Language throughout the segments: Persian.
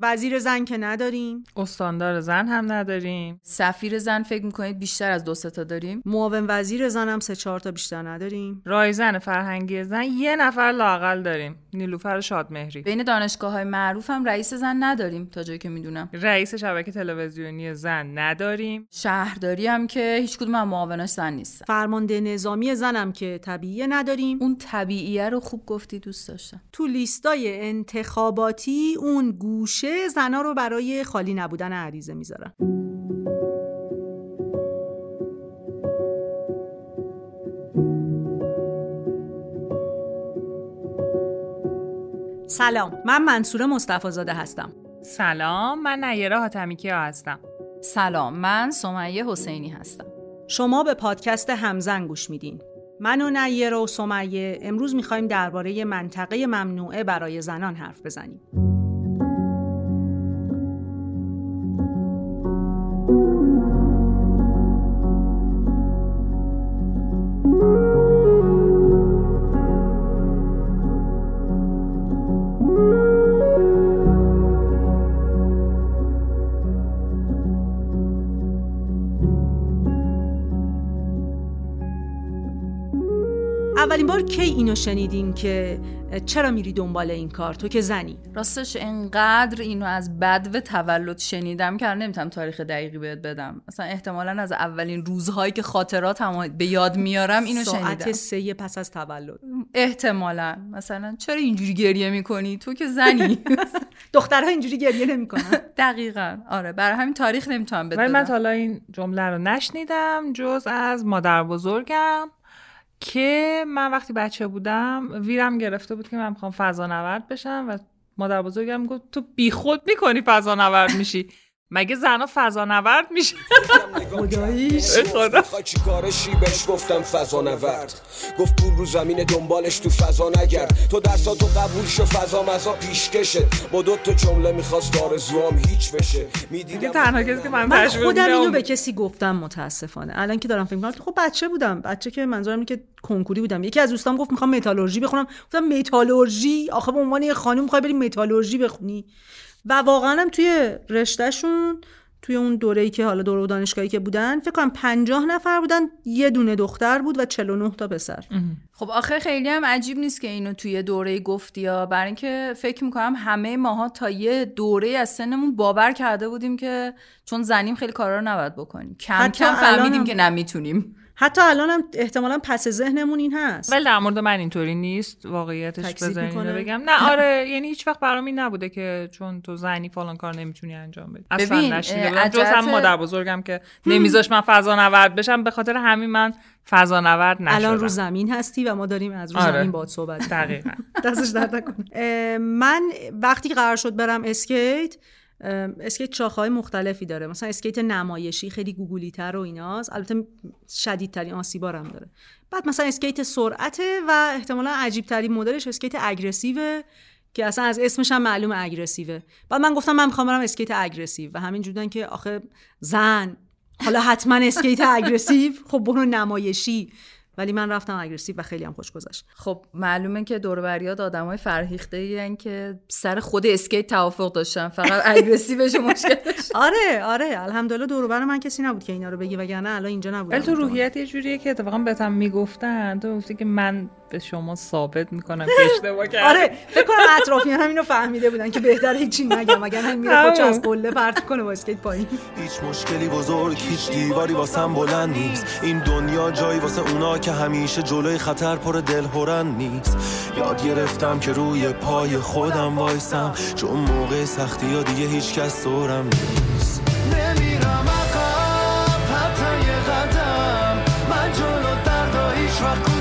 وزیر زن که نداریم. استاندار زن هم نداریم. سفیر زن فکر می‌کنید بیشتر از دو تا داریم؟ معاون وزیر زن هم سه چهار تا بیشتر نداریم. رایزن فرهنگی زن یه نفر لاقل داریم. نیلوفر شادمهری. بین دانشگاه های معروف هم رئیس زن نداریم تا جایی که می‌دونم. رئیس شبکه تلویزیونی زن نداریم. شهرداری هم که هیچ کدوم هم معاوناش زن نیست فرمانده نظامی زنم که طبیعی نداریم. اون طبیعیه رو خوب گفتی دوست داشتم. تو لیستای انتخاباتی اون گوشه زنا رو برای خالی نبودن عریضه می‌ذارن. سلام من منصور مصطفی زاده هستم. سلام من نیره حاتمی کیا هستم. سلام من سمیه حسینی هستم. شما به پادکست همزن گوش میدین. من و نیره و سمیه امروز می‌خوایم درباره منطقه ممنوعه برای زنان حرف بزنیم. اولین بار کی اینو شنیدین که چرا میری دنبال این کار؟ تو که زنی. راستش انقدر اینو از بد و تولد شنیدم که نمی‌تونم تاریخ دقیقی بهت بدم. مثلا احتمالا از اولین روزهایی که خاطرات هم به یاد میارم اینو ساعت شنیدم. سه پس از تولد. احتمالا. مثلا چرا اینجوری گریه می‌کنی؟ تو که زنی. دخترها اینجوری گریه نمی‌کنن. دقیقا. آره برای همین تاریخ نمی‌تونم ولی من بدم. تا حالا این جمله رو نشنیدم جز از مادر بزرگم. که من وقتی بچه بودم ویرم گرفته بود که من می‌خوام فضا نورد بشم و مادر بزرگم گفت تو بیخود می‌کنی فضا نورد میشی. مگه زنا فضا نورد میشه؟ خداییش. خدا. می‌خوای چی کارشی بهش گفتم فضا نورد گفت پول رو زمین دنبالش تو فضا نگرد. تو دستاتو قبول شو فضا مزا پیشکشه. با دو تا جمله می‌خواست آرزوام هیچ بشه. می‌دیدم تنها کسی که من من خودم اینو. به کسی گفتم متاسفانه. الان که دارم فکر می‌کنم خب بچه بودم. بچه که منظورم اینه که کنکوری بودم. یکی از دوستام گفت می‌خوام متالورژی بخونم. گفتم متالورژی؟ آخه به عنوان یه خانم می‌خوای بری متالورژی بخونی؟ و واقعا هم توی رشتهشون توی اون دوره‌ای که حالا دوره دانشگاهی که بودن فکر کنم 50 نفر بودن یه دونه دختر بود و 49 تا پسر. خب آخه خیلی هم عجیب نیست که اینو توی دوره گفتی یا برای اینکه فکر می‌کنم همه ماها تا یه دوره از سنمون باور کرده بودیم که چون زنیم خیلی کارا رو نباید بکنیم. کم کم فهمیدیم الانم- که نمی‌تونیم. حتی الان هم احتمالا پس ذهنمون این هست. ولی در مورد من اینطوری نیست. واقعیتش بذارین؟ بگم. نه آره یعنی هیچ وقت برام این نبوده که چون تو زنی فلان کار نمی‌تونی انجام بدی. اصلا اه، بودم جز هم مادر بزرگم که نمیذاش من فضا نورد بشم. به خاطر همین من فضا نورد نشدم الان رو زمین هستی و ما داریم از رو آره. زمین باهات صحبت. دقیقا. دستش درد نکنه. اه، من وقتی قرار شد برم اسکیت اسکیت شاخه‌های مختلفی داره. مثلا اسکیت نمایشی خیلی گوگولی تر و ایناست. البته شدیدترین آسیبا رو هم داره. بعد مثلا اسکیت سرعته و احتمالا عجیب ترین مدلش اسکیت aggressive ه که اصلا از اسمش هم معلوم aggressive ه بعد من گفتم من می‌خوام برم اسکیت aggressive و همین جودن که آخه زن حالا حتما اسکیت aggressive خب برو نمایشی. ولی من رفتم aggressive و خیلی هم خوش گذشت. خب معلومه که دوربریات آدمای فرهیخته این که سر خود اسکیت توافق داشتن. فقط aggressive ش مشکلش آره آره. الحمدلله دور و بر من کسی نبود که اینا رو بگی وگرنه الان اینجا نبودم. ولی تو روحیت یه جوریه که اتفاقا بهتم می‌گفتن. تو گفتی که من به شما ثابت می‌کنم که اشتباه کردم. آره فکر کنم اطرافیان همینو فهمیده بودن که بهتر هیچی نگم. وگرنه این میره خودش از قله پرت کنه با اسکیت پایین. هیچ مشکلی بزرگ هیچ دیواری واسم بلند نیست. این دنیا جایی واسه اونا که همیشه جلوی خطر پر دلهورن نیست. یاد گرفتم که روی پای خودم وایسم. چون موقع سختی ها دیگه هیچ کس دورم نیست. نمیرم عقب حتی یه قدم. من جلو دردا هیچ وقت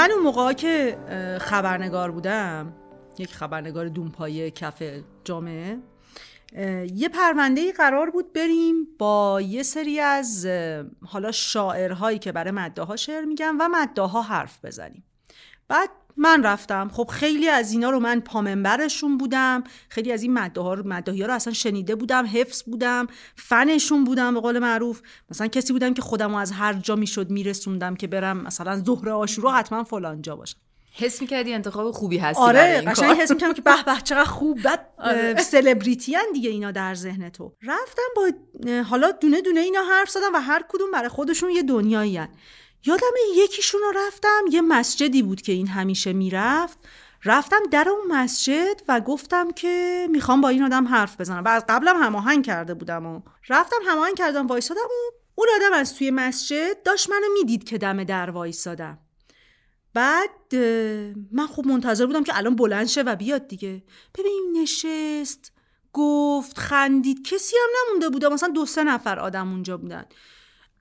من اون موقع که خبرنگار بودم یک خبرنگار دونپایه کف جامعه یه پرونده قرار بود بریم با یه سری از حالا شاعرهایی که برای مده ها شعر میگن و مده ها حرف بزنیم. بعد من رفتم. خب خیلی از اینا رو من پامنبرشون بودم. خیلی از این مده ها رو مدهی ها رو اصلا شنیده بودم حفظ بودم فنشون بودم به قول معروف. مثلا کسی بودم که خودم از هر جا می‌شد میرسوندم که برم مثلا ظهر آشورا حتما فلان جا باشم. حس می‌کردی انتخاب خوبی هستی آره قشنگ حس می‌کردم که به به چقدر خوب بعد آره. سلبریتی دیگه اینا در ذهن تو. رفتم با حالا دونه دونه اینا حرف زدم و هر کدوم برای خودشون یه دنیایی یادم یکیشون رو رفتم یه مسجدی بود که این همیشه می‌رفت. رفتم در اون مسجد و گفتم که می‌خوام با این آدم حرف بزنم. و از قبلم هماهنگ کرده بودم و رفتم هماهنگ کردم وایسادم و اون آدم از توی مسجد داشت منو می‌دید که دم در وایسادم. بعد من خوب منتظر بودم که الان بلند شه و بیاد دیگه. ببین نشست گفت خندید. کسی هم نمونده بوده. مثلا دو سه نفر آدم اونجا بودن.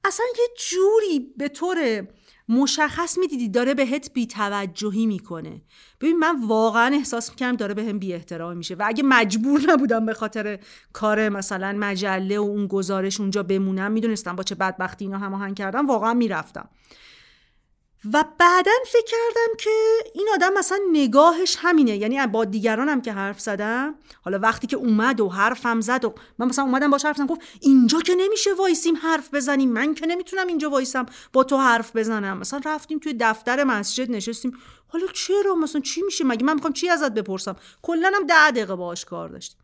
اصلا یه جوری به طور مشخص می‌دیدی داره بهت بیتوجهی می‌کنه. ببین من واقعا احساس می‌کردم داره به هم بی احترام میشه و اگه مجبور نبودم به خاطر کار مثلا مجله و اون گزارش اونجا بمونم می‌دونستم با چه بدبختی اینا هماهنگ کردم واقعا می‌رفتم. و بعدا فکر کردم که این آدم مثلا نگاهش همینه. یعنی با دیگرانم که حرف زدم حالا وقتی که اومد و حرفم زد و من مثلا اومدم باش حرف زدم گفت اینجا که نمیشه وایسیم حرف بزنیم من که نمی‌تونم اینجا وایسم با تو حرف بزنم. مثلا رفتیم توی دفتر مسجد نشستیم. حالا چرا؟ مثلا چی میشه؟ مگه من می‌خوام چی ازت بپرسم؟ کلا هم ده دقیقه باهاش کار داشتیم.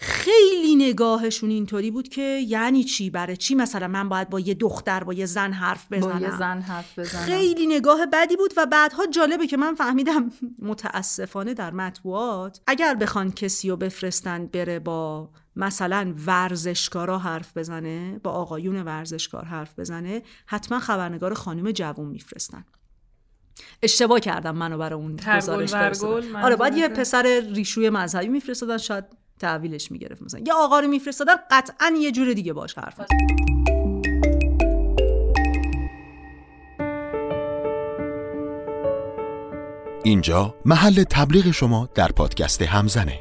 خیلی نگاهشون اینطوری بود که یعنی چی برای چی مثلا من باید با یه دختر با یه زن حرف بزنم با یه زن حرف بزنم. خیلی نگاه بدی بود و بعدها جالبه که من فهمیدم متاسفانه در مطبوعات اگر بخوان کسی رو بفرستن بره با مثلا ورزشکارا حرف بزنه با آقایون ورزشکار حرف بزنه حتما خبرنگار خانم جوون میفرستن. اشتباه کردم منو برای اون گزارش آره باید یه پسر ریشوی مذهبی میفرستادن شاید تحویلش می‌گرفت. مثلا یه آقا رو میفرستادن قطعا یه جور دیگه باش حرف اینجا محل تبلیغ شما در پادکست همزنه.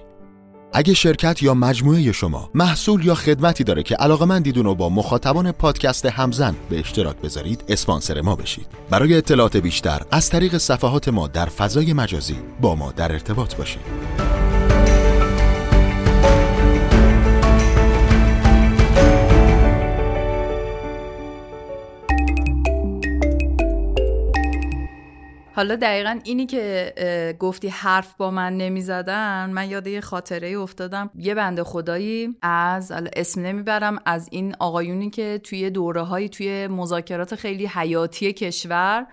اگه شرکت یا مجموعه شما محصول یا خدمتی داره که علاقه من دیدون رو با مخاطبان پادکست همزن به اشتراک بذارید اسپانسر ما بشید. برای اطلاعات بیشتر از طریق صفحات ما در فضای مجازی با ما در ارتباط باشید. حالا دقیقا اینی که گفتی حرف با من نمی‌زدن من یاد یه خاطره افتادم. یه بنده خدایی از اسم نمی‌برم از این آقایونی که توی دوره هایی توی مذاکرات خیلی حیاتی کشور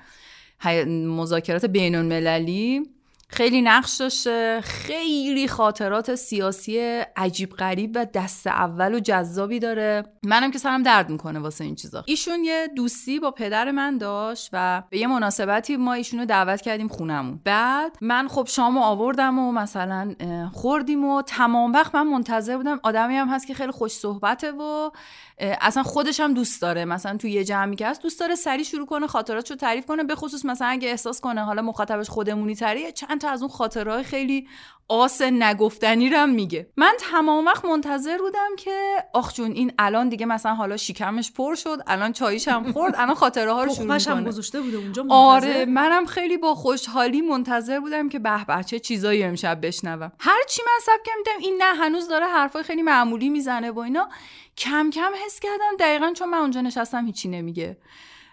مذاکرات بین المللی خیلی نقش داشته. خیلی خاطرات سیاسی عجیب غریب و دست اول و جذابی داره. منم که سرم درد می‌کنه واسه این چیزا. ایشون یه دوستی با پدر من داشت و به یه مناسبتی ما ایشون رو دعوت کردیم خونمون. بعد من خب شامو آوردم و مثلا خوردیم و تمام وقت من منتظر بودم. آدمی هم هست که خیلی خوش صحبته و اصلا خودش هم دوست داره. مثلا توی یه جمعی که هست دوست داره سری شروع کنه خاطراتشو تعریف کنه به خصوص مثلا اگه احساس کنه حالا مخاطبش خودمونی تریه چند تا از اون خاطرهای خیلی آس نگفتنی رم میگه. من تمام وقت منتظر بودم که آخ جون این الان دیگه مثلا حالا شکمش پر شد الان چاییش هم خورد الان خاطره ها رو شروع کنه گذاشته بوده اونجا منتظر. آره منم خیلی با خوشحالی منتظر بودم که به به چه چیزایی امشب بشنوم. هر چی من سب کردم این نه هنوز داره حرفای خیلی معمولی می‌زنه و اینا. کم کم حس کردم دقیقا چون من اونجا نشستم هیچی نمیگه.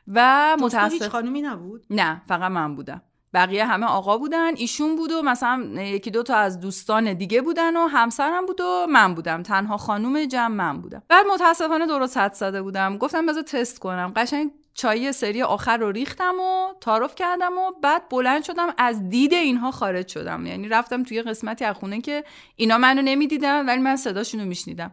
و متاسف خانومی نبود؟ نه فقط من بودم. بقیه همه آقا بودن ایشون بود و مثلا یکی دو تا از دوستان دیگه بودن و همسرم بود و من بودم. تنها خانوم جمع من بودم. بعد متاسفانه درست حد زده بودم. گفتم بذار تست کنم. قشنگ چای سری آخر رو ریختم و تعارف کردم و بعد بلند شدم. از دید اینها خارج شدم. یعنی رفتم توی قسمتی از خونه که اینا منو نمی‌دیدن ولی من صداشون رو میشنیدم.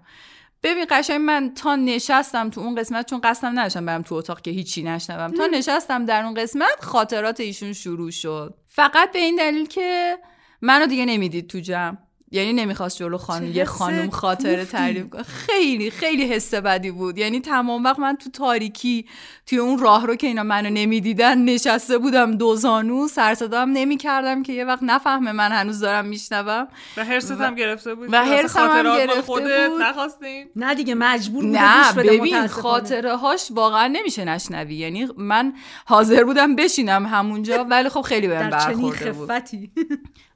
ببین قشنگ من تا نشستم تو اون قسمت چون قصدم نداشتم برم تو اتاق که هیچی نشنوم. تا نشستم در اون قسمت خاطرات ایشون شروع شد. فقط به این دلیل که منو دیگه نمی‌دید تو جمع. یعنی نمی‌خواست جلو خانم یه خانم خاطره. تعریف کنه. خیلی خیلی حس بدی بود. یعنی تمام وقت من تو تاریکی توی اون راه رو که اینا منو نمی‌دیدن نشسته بودم دو زانو سر صدام نمی‌کردم که یه وقت نفهمه من هنوز دارم میشنوم. و هرست هم گرفته بود و حرصم هم گرفته خودت بود. نخواستین؟ نه دیگه مجبور نه ببین. خاطره هاش واقعا نمیشه نشنوی. یعنی من حاضر بودم بشینم همونجا ولی خب خیلی بهم برخورده بود.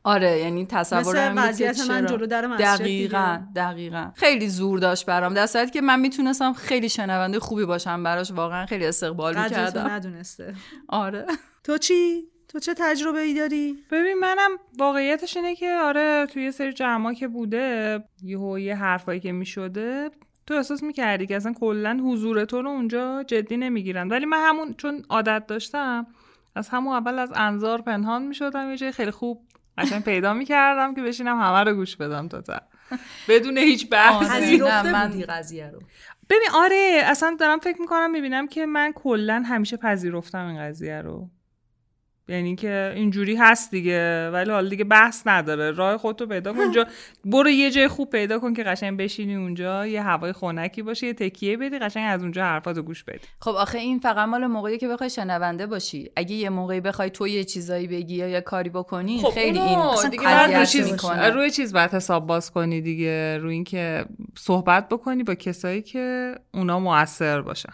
آره یعنی تصور مثل این بود که وضعیت من. جلو در مسجد دقیقا دقیقا. خیلی زور داشت برام. در صورتی که من می‌تونستم خیلی شنونده خوبی باشم براش. واقعا خیلی استقبال قدرتو می‌کردم. ندونسته. آره. تو چی؟ تو چه تجربه ای داری؟ ببین منم واقعیتش اینه که آره توی یه سری جمعا که بوده یهو یه حرفایی که می‌شده تو احساس می‌کردی که اصلا کلا حضور تو رو اونجا جدی نمی‌گیرن. ولی من همون چون عادت داشتم از همون اول از انظار پنهان می‌شدم یه جای خیلی خوب قشنگ پیدا می‌کردم که بشینم همه رو گوش بدم تا تا. بدون هیچ بحثی. آره. من- بودی قضیه رو. ببین آره اصلا دارم فکر می‌کنم می‌بینم که من کلا همیشه پذیرفتم این قضیه رو. یعنی که اینجوری هست دیگه ولی حالا دیگه بحث نداره. راه خودتو پیدا کن. اونجا برو یه جای خوب پیدا کن که قشنگ بشینی اونجا یه هوای خنکی باشه یه تکیه بدی قشنگ از اونجا حرفاتو گوش بدی. خب آخه این فقط مال موقعی که بخوای شنونده باشی. اگه یه موقعی بخوای تو یه چیزایی بگی یا یه کاری بکنی خیلی این اصلا دیگه روی چیز می‌کنه. روی چیز باید حساب باز کنی دیگه. روی اینکه صحبت بکنی با کسایی که اونا موثر باشن.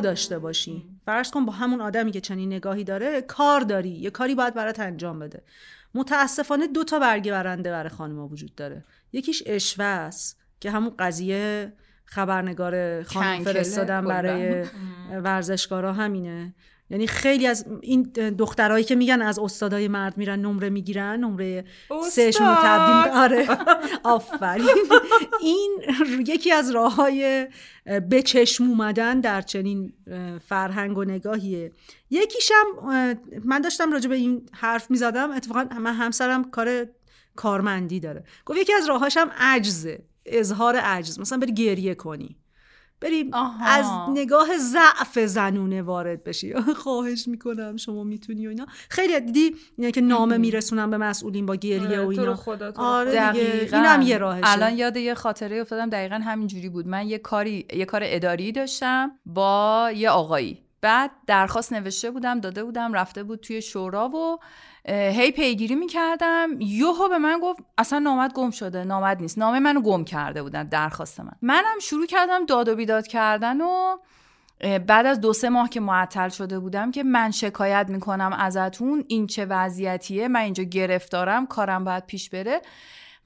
داشته باشی. فرض کن با همون آدمی که چنین نگاهی داره کار داری. یه کاری باید برات انجام بده. متاسفانه دو تا برگه برنده برای خانم‌ها وجود داره. یکیش اشوه است که همون قضیه خبرنگار خانم فرستادن. برای ورزشکارا همینه. یعنی خیلی از این دخترایی که میگن از استادای مرد میرن نمره می‌گیرن نمره سهشون رو تبدیل آره. آفرین. این یکی از راه های به چشم اومدن در چنین فرهنگ و نگاهیه. یکیشم من داشتم راجع به این حرف می‌زدم. اتفاقا من همسرم کار کارمندی داره. گفت یکی از راهاش هم عجزه. اظهار عجز. مثلا بری گریه کنی. بری آها. از نگاه ضعف زنونه وارد بشی. خواهش می‌کنم شما می‌تونی و اینا. خیلی دیدی اینا که نامه میرسونن به مسئولین با گریه آره، و اینا. خدا، تو آره دیگه دقیقاً. اینم یه راهشه. الان یاد یه خاطره افتادم دقیقا همین جوری بود. من یه کاری یه کار اداری داشتم با یه آقایی. بعد درخواست نوشته بودم داده بودم رفته بود توی شورا و هی پیگیری می‌کردم. یوهو به من گفت اصلا نامد گم شده نامد نیست. نامه منو گم کرده بودن درخواست من. منم شروع کردم داد و بیداد کردن و بعد از دو سه ماه که معطل شده بودم که من شکایت می‌کنم ازتون این چه وضعیتیه من اینجا گرفتارم کارم باید پیش بره.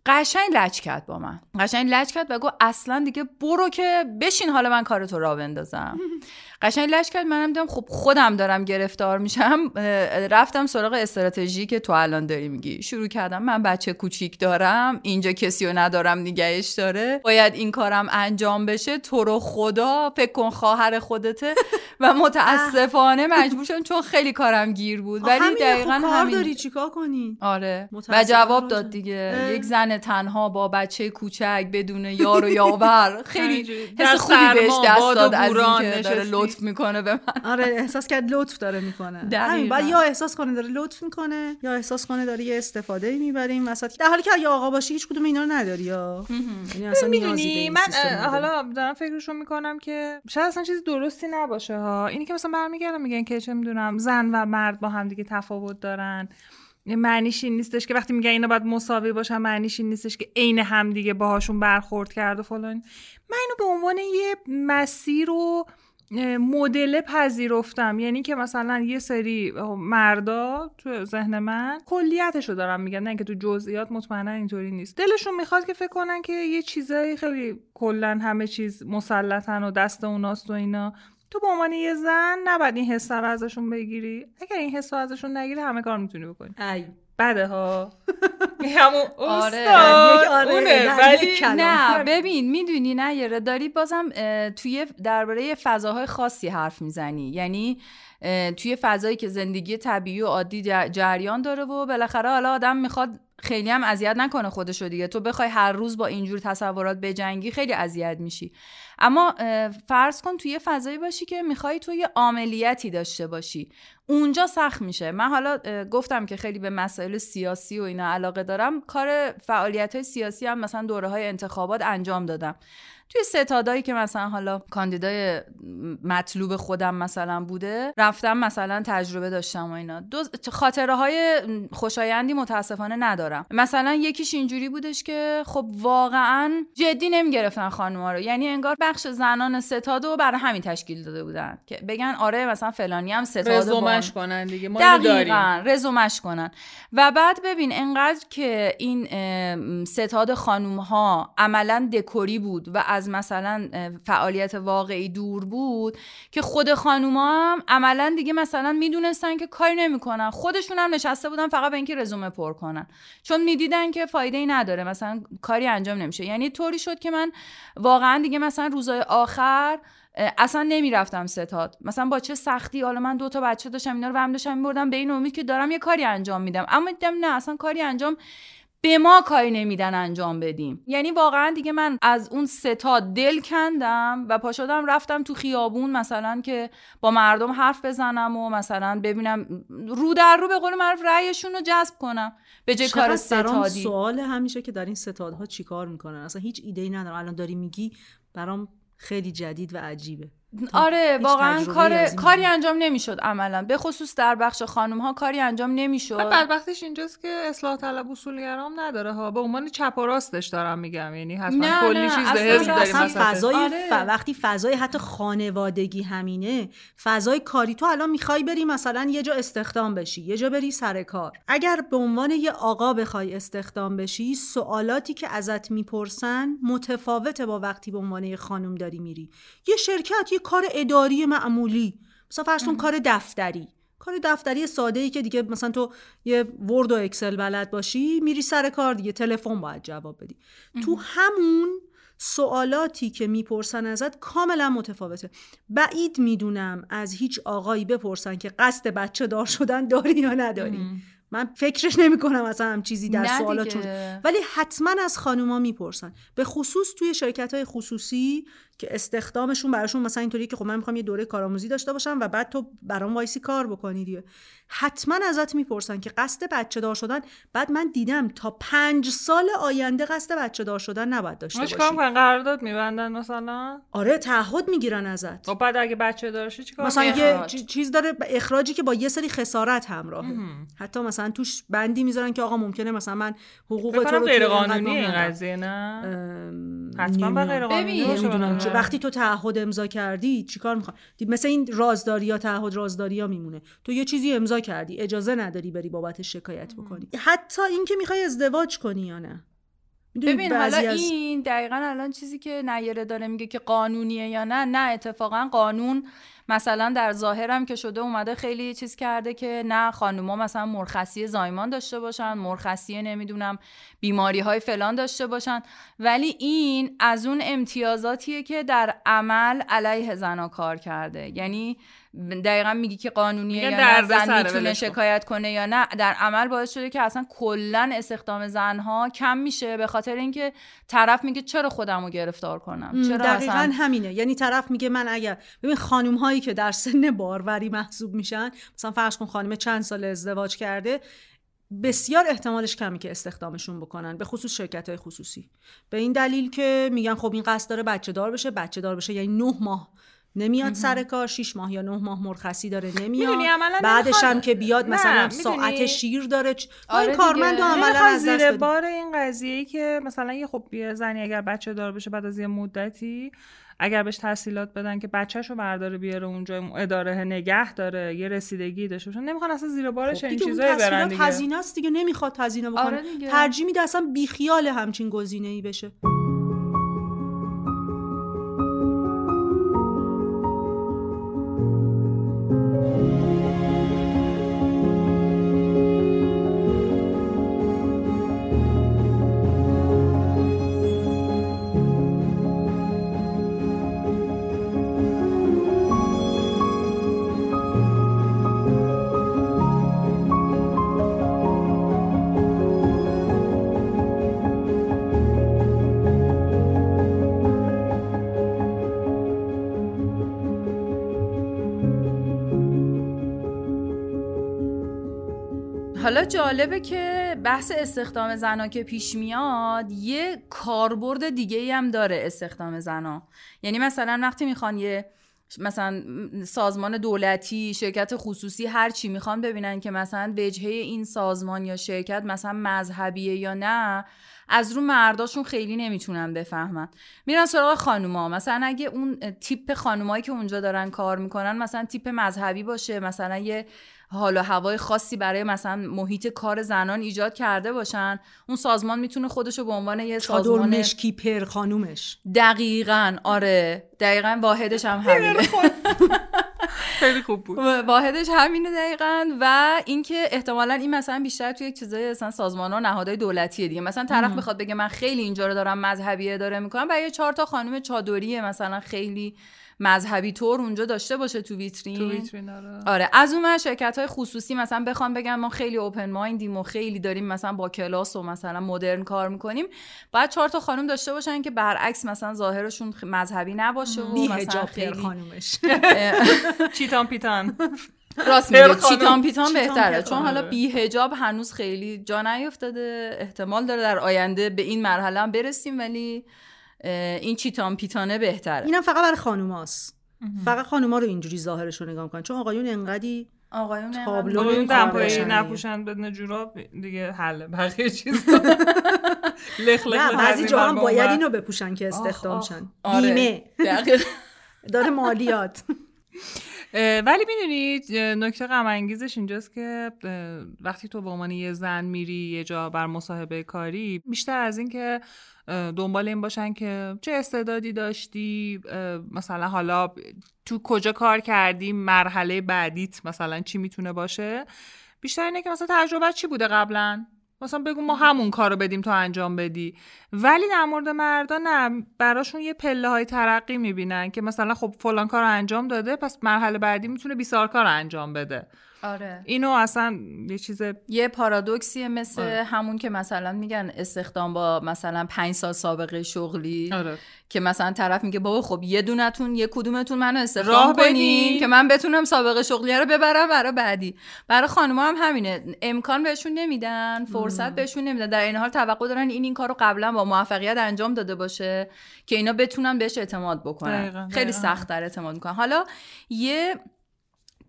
قشنگ لج کرد با من. قشنگ لج کرد و گفت اصلا دیگه برو که بشین حالا من کارتو را بندازم. قشنگ لج کرد. منم دیدم خب خودم دارم گرفتار میشم. رفتم سراغ استراتژی که تو الان داری میگی. شروع کردم. من بچه کوچیک دارم. اینجا کسی رو ندارم نگهش داره. باید این کارم انجام بشه. تو رو خدا. فکر کن خواهر خودته. و متاسفانه مجبور شدم چون خیلی کارم گیر بود. ولی همین دقیقا خب کار همین. داری. چیکار کنی؟ آره. و جواب. داد دیگه. اه. یک زن تنها با بچه کوچک بدون یار و یاور. خیلی حس خوبی بهش دست داد از اینکه داره. لطف می‌کنه به من. آره احساس کرد لطف داره می‌کنه. دقیقاً. همین بعد یا احساس کنه داره لطف می‌کنه یا احساس کنه داره یه استفاده می‌بریم وسط. در حالی که اگه آقا باشی هیچ کدوم اینا رو نداری یا؟ یعنی اصلا نیازی این من. حالا دارم فکرشو می‌کنم که شاید اصلا چیز درستی نباشه ها. اینی که مثلا برمیگردم میگن که چه می‌دونم زن و مرد با هم دیگه تفاوت دارن. این معنیش این نیستش که وقتی میگن اینا باید مساوی باشن معنیش این نیستش که عین همدیگه باهاشون برخورد کرد و فلان. من اینو به عنوان یه مسیر و مدل پذیرفتم. یعنی که مثلا یه سری مردا تو ذهن من کلیتش رو دارم میگم نه که تو جزئیات مطمئنا اینطوری نیست. دلشون می‌خواد که فکر کنن که یه چیزایی خیلی کلا همه چیز مسلطن و دست اوناست و اینا. تو به عنوان یه زن نباید این حس رو ازشون بگیری. اگر این حس رو ازشون نگیری همه کار می‌تونی بکنی. ای. بده ها. همون آره. آره، ولی. نه ببین می‌دونی نه یه داری بازم توی درباره فضاهای خاصی حرف می‌زنی. یعنی توی فضایی که زندگی طبیعی و عادی جر- جریان داره و بالاخره حالا آدم می‌خواد خیلی هم اذیت نکنه خودشو دیگه. تو بخوای هر روز با اینجور تصورات بجنگی خیلی اذیت میشی. اما فرض کن توی یه فضایی باشی که می‌خوای تو یه عملیاتی داشته باشی. اونجا سخت میشه. من حالا گفتم که خیلی به مسائل سیاسی و اینا علاقه دارم. کار فعالیت های سیاسی هم مثلا دوره های انتخابات انجام دادم. توی ستادایی که مثلا حالا کاندیدای مطلوب خودم مثلا بوده رفتم مثلا تجربه داشتم و اینا. دو خاطره های خوشایندی متاسفانه ندارم. مثلا یکیش اینجوری بودش که خب واقعا جدی نمی‌گرفتن خانوما رو. یعنی انگار بخش زنان ستاد رو برای همین تشکیل داده بودن که بگن آره مثلا فلانی هم ستاد رزومش کنن دیگه ما دقیقا رزومش کنن. و بعد ببین انقدر که این ستاد خانوم ها عملا دکوری بود و از مثلا اه، فعالیت واقعی دور بود که خود خانوما هم عملا دیگه مثلا می‌دونستن که کاری نمی‌کنن. خودشون هم نشسته بودن فقط به اینکه رزومه پر کنن. چون می‌دیدن که فایده ای نداره مثلا کاری انجام نمیشه. یعنی طوری شد که من واقعا دیگه مثلا روزای آخر اصلا نمی‌رفتم ستاد. مثلا با چه سختی حالا من دو تا بچه داشتم اینا رو هم داشتم میبردم به این امید که دارم یه کاری انجام میدم. اما دیدم نه اصلا کاری انجام به ما کاری نمیدن انجام بدیم. یعنی واقعا دیگه من از اون ستاد دل کندم و پا شدم رفتم تو خیابون مثلا که با مردم حرف بزنم و مثلا ببینم رو در رو به قول معروف رأیشون رو جذب کنم. به جای کار ستادی سوال همیشه که در این ستادها چیکار می‌کنن؟ اصلا هیچ ایده ای ندارم. الان داری میگی برام خیلی جدید و عجیبه. آره واقعا کار کاری. انجام نمی‌شد عملا به خصوص در بخش خانم ها کاری انجام نمی‌شد بدبختیش اینجاست که اصلاح طلب اصولگرام نداره ها به عنوان چپ و راستش دارم میگم یعنی حتما نه، کلی نه، چیز حزب داریم اصلا. فضای آره. ف... وقتی فضای حتی خانوادگی همینه فضای کاری تو الان می‌خوای بری مثلا یه جا استخدام بشی یه جا بری سر کار اگر به عنوان یه آقا بخوای استخدام بشی سوالاتی که ازت می‌پرسن متفاوته با وقتی به عنوان یه خانم داری میری یه شرکت یه کار اداری معمولی مثلا فرض کن کار دفتری. کار دفتری ساده ای که دیگه مثلا تو یه ورد و اکسل بلد باشی میری سر کار دیگه تلفن باید جواب بدی. تو همون سوالاتی که می‌پرسن ازت کاملا متفاوته. بعید می‌دونم از هیچ آقایی بپرسن که قصد بچه دار شدن داری یا نداری. من فکرش نمی کنم اصلا هم چیزی در سوالات دیگه. چون ولی حتما از خانوما می‌پرسن. به خصوص توی شرکت های خصوصی که استخدامشون براشون مثلا اینطوری که خب من می‌خوام یه دوره کارآموزی داشته باشم و بعد تو برام وایسی کار بکنی دیگه. حتما ازت می‌پرسن که قصد بچه دار شدن بعد من دیدم تا پنج سال آینده قصد بچه دار شدن نباید داشته باشی. می‌کنن؟ قرارداد میبندن مثلا؟ آره تعهد می‌گیرن ازت. خب بعد اگه بچه دارشی چیکار مثلا؟ یه چیز داره اخراجی که با یه سری خسارت همراهه حتی مثلا توش بندی می‌ذارن که آقا ممکنه مثلا من حقوق تو رو غیر قانونی این. قضیه نه؟ حتما. غیر قانونی وقتی تو تعهد امضا کردی چیکار می‌خوای؟ مثل این رازداری یا تعهد رازداری ها میمونه. تو یه چیزی امضا کردی اجازه نداری بری بابتش شکایت بکنی. حتی اینکه می‌خوای ازدواج کنی یا نه. ببین حالا این دقیقا الان چیزی که نیره داره میگه که قانونیه یا نه نه اتفاقا قانون مثلا در ظاهرم که شده اومده خیلی چیز کرده که نه خانوما مثلا مرخصی زایمان داشته باشن مرخصی نمی‌دونم بیماری های فلان داشته باشن. ولی این از اون امتیازاتیه که در عمل علیه زنا کار کرده. یعنی دقیقا میگی که قانونیه یا نه زن می‌تونه. شکایت کنه یا نه. در عمل باعث شده که اصلا کلا استخدام زنها کم میشه به خاطر اینکه طرف میگه چرا خودمو گرفتار کنم؟ چرا دقیقا اصلا همینه. یعنی طرف میگه من اگر ببین خانوم هایی که در سن باروری محسوب میشن مثلا فرض کن خانم چند سال ازدواج کرده بسیار احتمالش کمی که استخدامشون بکنن به خصوص شرکت های خصوصی. به این دلیل که میگن خب این قصد داره بچه دار بشه بچه دار بشه یعنی نه ماه نمیاد سر کار 6 ماه یا 9 ماه مرخصی داره نمیاد. بعدش هم که بیاد مثلا؟ ساعت شیر داره. چ- آره این کارمند عملا از زیر. بار این قضیه ای که مثلا یه خب یه زنی اگر بچه دار بشه بعد از یه مدتی اگر بهش تحصیلات بدن که بچهش رو برداره بیاره اونجا اون اداره نگه داره یه رسیدگی داشته باشن نمی‌خوان اصلا زیر بارش خب این چیزایی برن دیگه. هزینه است دیگه نمی‌خواد هزینه بکنه. آره دیگه. ترجیح میده اصلا بیخیال همچین گزینه ای بشه. جالبه که بحث استخدام زنا که پیش میاد یه کاربرد دیگه ای هم داره استخدام زنا. یعنی مثلا وقتی می‌خوان یه مثلا سازمان دولتی شرکت خصوصی هر چی می‌خوان ببینن که مثلا وجهه این سازمان یا شرکت مثلا مذهبیه یا نه از رو مرداشون خیلی نمی‌تونن بفهمن. میرن سراغ خانوما. مثلا اگه اون تیپ خانومایی که اونجا دارن کار می‌کنن مثلا تیپ مذهبی باشه مثلا یه حال و هوای خاصی برای مثلا محیط کار زنان ایجاد کرده باشن اون سازمان می‌تونه خودش رو به عنوان یه چادر سازمان مشکی پر خانومش. دقیقا آره. دقیقا واحدش هم همینه. خیلی خوب. بود. واحدش همینه دقیقا و اینکه احتمالا این مثلا بیشتر توی چیزای مثلا سازمان ها نهادهای دولتیه دیگه. مثلا طرف می‌خواد بگه من خیلی اینجا رو دارم مذهبی اداره می‌کنم و یه چهار تا خانم چادریه مثلا خیلی مذهبی طور اونجا داشته باشه تو ویترین. تو ویترین آره. آره از اون شرکت های خصوصی مثلا بخوام بگم ما خیلی اوپن مایندیم و خیلی داریم مثلا با کلاس و مثلا مدرن کار می‌کنیم. باید چهار تا خانم داشته باشن که برعکس مثلا ظاهرشون مذهبی نباشه و مثلا خیلی. خانومش. چیتان پیتان. راست میگه. چیتان پیتان بهتره چون حالا آره. بی هجاب هنوز خیلی جا نیفتاده. احتمال داره در آینده به این مرحله هم برسیم ولی این چیتان پیتانه بهتره. اینم فقط برای خانوماست فقط خانوما رو اینجوری ظاهرش رو نگاه می‌کنن. چون آقایون انقدی آقایون تابلو دمپایی. نپوشن. بدون جوراب دیگه حله. بقیه چیز لخ لخ نه بعضی جا هم باید. اینو بپوشن که استخدام شن. آره. بیمه. داره مالیات. ولی می‌دونید نکته غم انگیزش اینجاست که وقتی تو به عنوان یه زن میری یه جا بر مصاحبه کاری بیشتر از این که اه، دنبال این باشن که چه استعدادی داشتی مثلا حالا تو کجا کار کردی مرحله بعدیت مثلا چی می‌تونه باشه؟ بیشتر اینه که مثلا تجربه چی بوده قبلا؟ مثلا بگو ما همون کار رو بدیم تو انجام بدی. ولی در مورد مردا نه براشون یه پله های ترقی می‌بینن که مثلا خب فلان کار رو انجام داده پس مرحله بعدی می‌تونه بیسار کار رو انجام بده. آره اینو اصلا یه چیز یه پارادوکسیه مثل آره. همون که مثلا میگن استخدام با مثلا پنج سال سابقه شغلی آره. که مثلا طرف میگه بابا خب یه دونتون یه کدومتون منو راه استخدام بدین. کنین که من بتونم سابقه شغلی رو ببرم برای بعدی برای خانوما هم همینه امکان بهشون نمیدن فرصت بهشون نمیدن در این حال توقع دارن این این کارو قبلا با موفقیت انجام داده باشه که اینا بتونن بهش اعتماد بکنن دقیقاً، خیلی. سخت در اعتماد می‌کنن حالا یه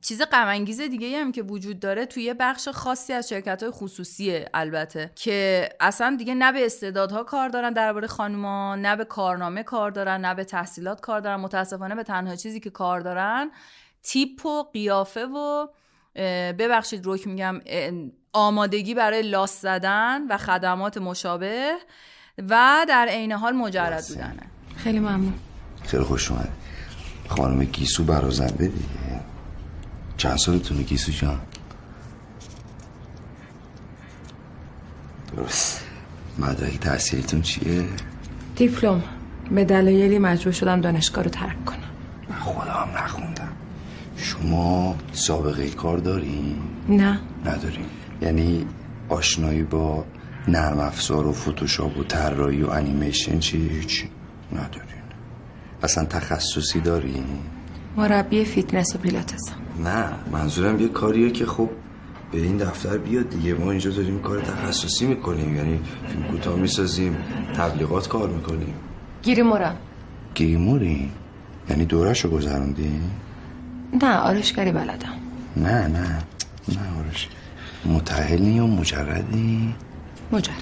چیز غم دیگه هم که وجود داره توی یه بخش خاصی از شرکت های خصوصیه البته که اصلا دیگه نه به استعدادها کار دارن درباره خانوما نه به کارنامه کار دارن نه به تحصیلات کار دارن متاسفانه به تنها چیزی که کار دارن تیپ و قیافه و ببخشید روک میگم آمادگی برای لاس زدن و خدمات مشابه و در عین حال مجرد بودنه. خیلی ممنون. خیلی خوش اومد خانم گیسو برازنده دیگه. چند سالتونه گیسو جان؟ درست. مدرک تحصیلیتون چیه؟ دیپلم. به دلایلی مجبور شدم دانشگاه رو ترک کنم. من خودم نخوندم. شما سابقه کار دارین؟ نه. ندارین یعنی آشنایی با نرم افزار و فتوشاپ و طراحی و انیمیشن چی؟ هیچ. ندارین اصلا تخصصی دارین؟ مربی فیتنس و پیلاتسم نه منظورم یه کاریه که خب به این دفتر بیاد دیگه. ما اینجا داریم کار تخصصی می‌کنیم. یعنی فیلم کوتاه می‌سازیم تبلیغات کار می‌کنیم. گریم مریم گریمورین یعنی دورش رو گذروندی؟ نه آرایشگری بلدم. نه نه. نه آرش متحلی و مجردی؟ مجرد.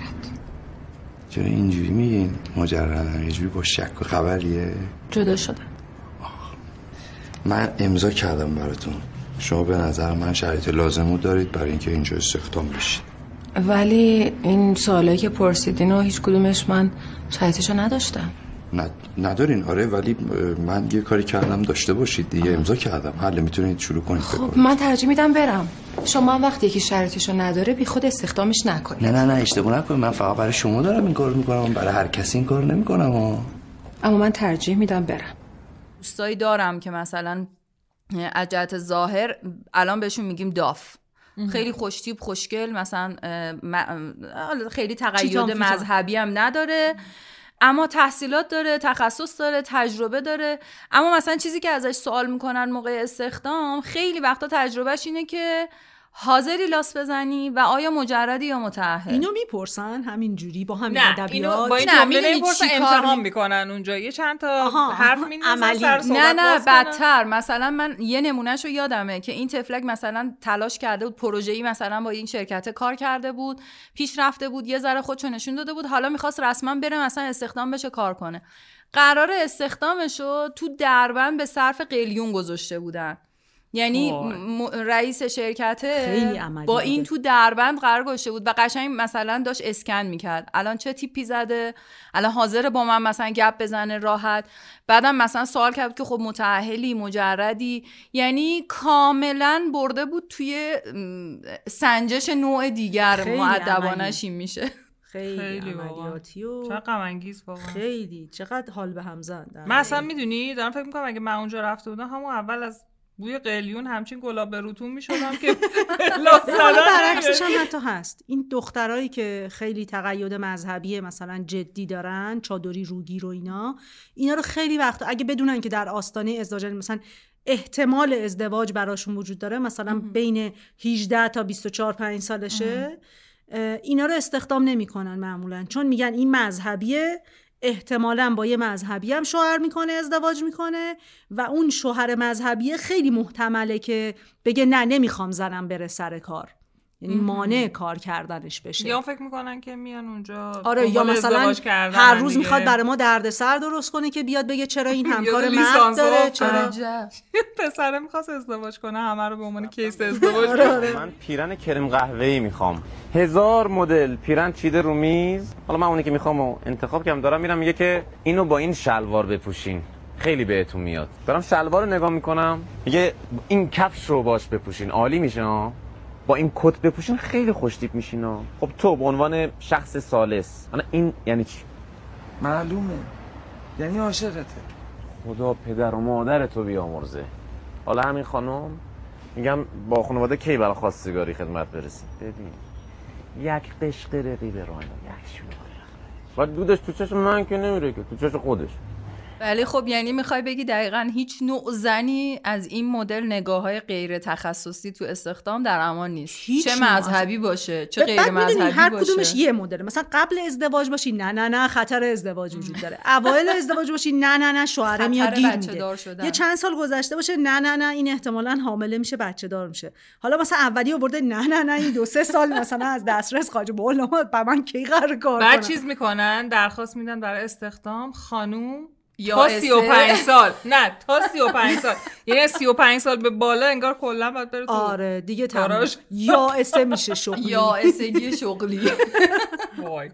چرا اینجوری میگین؟ مجردم یه جوری با شک و خبریه. جدا شدم. من امضا کردم براتون. شما به نظر من شرایط لازمو دارید برای اینکه اینجا استخدام بشید. ولی این سوالایی که پرسیدین و هیچ کدومش من شرایطشو نداشتم. ن- ندارین آره ولی من یه کاری کردم داشته باشید دیگه امضا کردم. حله می‌تونید شروع کنید خب بکنید من ترجیح میدم برم. شما هم وقتی یکی شرایطشو نداره بی خود استخدامش نکنید. نه نه نه اشتباه نکنید. من فقط برای شما دارم این کار می‌کنم. برای هر کسی این کار نمی‌کنم. اما من ترجیح میدم برم. دوستایی دارم که مثلا از جهت ظاهر الان بهشون میگیم داف. خیلی خوشتیب خوشگل مثلا خیلی تقید. مذهبی هم نداره. اما تحصیلات داره تخصص داره تجربه داره. اما مثلا چیزی که ازش سوال می‌کنن موقع استخدام خیلی وقتا تجربهش اینه که حاضری لاس بزنی و آیا مجردی یا متأهل اینو می‌پرسن همین جوری با همین ادبیات. با این نه، جمله کار امتحان می- می‌کنن اونجا. یه چند تا آها، حرف عملی. سر نه نه. بدتر. مثلا من یه نمونهش رو یادمه که این تفلک مثلا تلاش کرده بود پروژه‌ای مثلا با این شرکت کار کرده بود پیش رفته بود یه ذره خودشو نشون داده بود حالا می‌خواست رسما بره مثلا استخدام بشه کار کنه. قرار استخدامش رو تو دربند به صرف قلیون گذاشته بودن. یعنی رئیس شرکته خیلی عملی با بوده. این تو دربند قرار گذاشته بود و قشنگ مثلا داشت اسکن می‌کرد. الان چه تیپی زده؟ الان حاضر با من مثلا گپ بزنه راحت. بعدم مثلا سوال کرد که خب متأهلی مجردی. یعنی کاملا برده بود توی سنجش نوع دیگر خیلی معدبانش این میشه. خیلی, خیلی. عملیاتی و چقدر غم واقعا خیلی. چقدر حال به هم زن من اصلا. می‌دونی؟ دارم فکر می‌کنم اگه من اونجا رفته بودم همون اول از بوی قلیون همچین گلاب روتون می‌شدم که برعکسش هم حتی هست. این دخترایی که خیلی تقید مذهبی مثلا جدی دارن چادری روگیر و اینا اینا رو خیلی وقت اگه بدونن که در آستانه ازدواج یعنی مثلا احتمال ازدواج براشون وجود داره مثلا بین 18 تا 24 5 سالشه اینا رو استخدام نمی‌کنن معمولا. چون میگن این مذهبیه احتمالا با یه مذهبی هم شوهر می‌کنه ازدواج می‌کنه و اون شوهر مذهبیه خیلی محتمله که بگه نه نمی‌خوام زنم بره سر کار. یعنی مانع کار کردنش بشه. یا فکر می‌کنن که میان اونجا آره یا مثلا هر روز دیگه. می‌خواد برای ما دردسر درست کنه که بیاد بگه چرا این همکار مرد داره؟ چرا. پسره می‌خواست ازدواج کنه همه رو به عنوان کیس ازدواج آره،. آره. من پیرن کرم قهوه‌ای می‌خوام. هزار مدل. پیرن چیده رو میز. حالا من اونی که می‌خوام و انتخاب کردم دارم میرم میگه که اینو با این شلوار بپوشین. خیلی بهتون میاد. دارم شلوار رو نگاه می‌کنم. میگه این کفش رو باش بپوشین. عالی میشه ها با این کت بپوشین خیلی خوشتیپ میشین خب تو به عنوان شخص سالس حالا این یعنی چی؟ معلومه. یعنی عاشقته. خدا پدر و مادر تو بیامرزه. حالا همین خانم میگم با خانواده کی برای خواستگاری خدمت برسید ببین یک قشق رقیب راینا یک شلوغ و دودش تو چشم من که نمیره که تو چشم خودش. ولی خب یعنی می‌خوای بگی دقیقا هیچ نوع زنی از این مدل نگاه های غیر تخصصی تو استخدام در امان نیست. هیچ چه نوع. مذهبی باشه چه غیر مذهبی هر باشه. کدومش یه مدل مثلا قبل ازدواج باشی نه نه نه خطر ازدواج وجود داره. اوایل ازدواج باشی نه نه نه شوهره خطر میاد گیر میده. یه چند سال گذشته باشه نه نه نه این احتمالا حامله میشه بچه دار میشه. حالا مثلا اولی آورده نه نه نه این دو سه سال مثلا از دسترس خارج با من کی قرار کار بعد چیز می‌کنن؟ درخواست میدن برای استخدام. خانوم تا اسه. 35 سال. نه تا 35 سال. یعنی از 35 سال به بالا انگار کلا باید بره تو آره دیگه تمام. یا اسه میشه شغلی. یا اسگی شغلی. وای.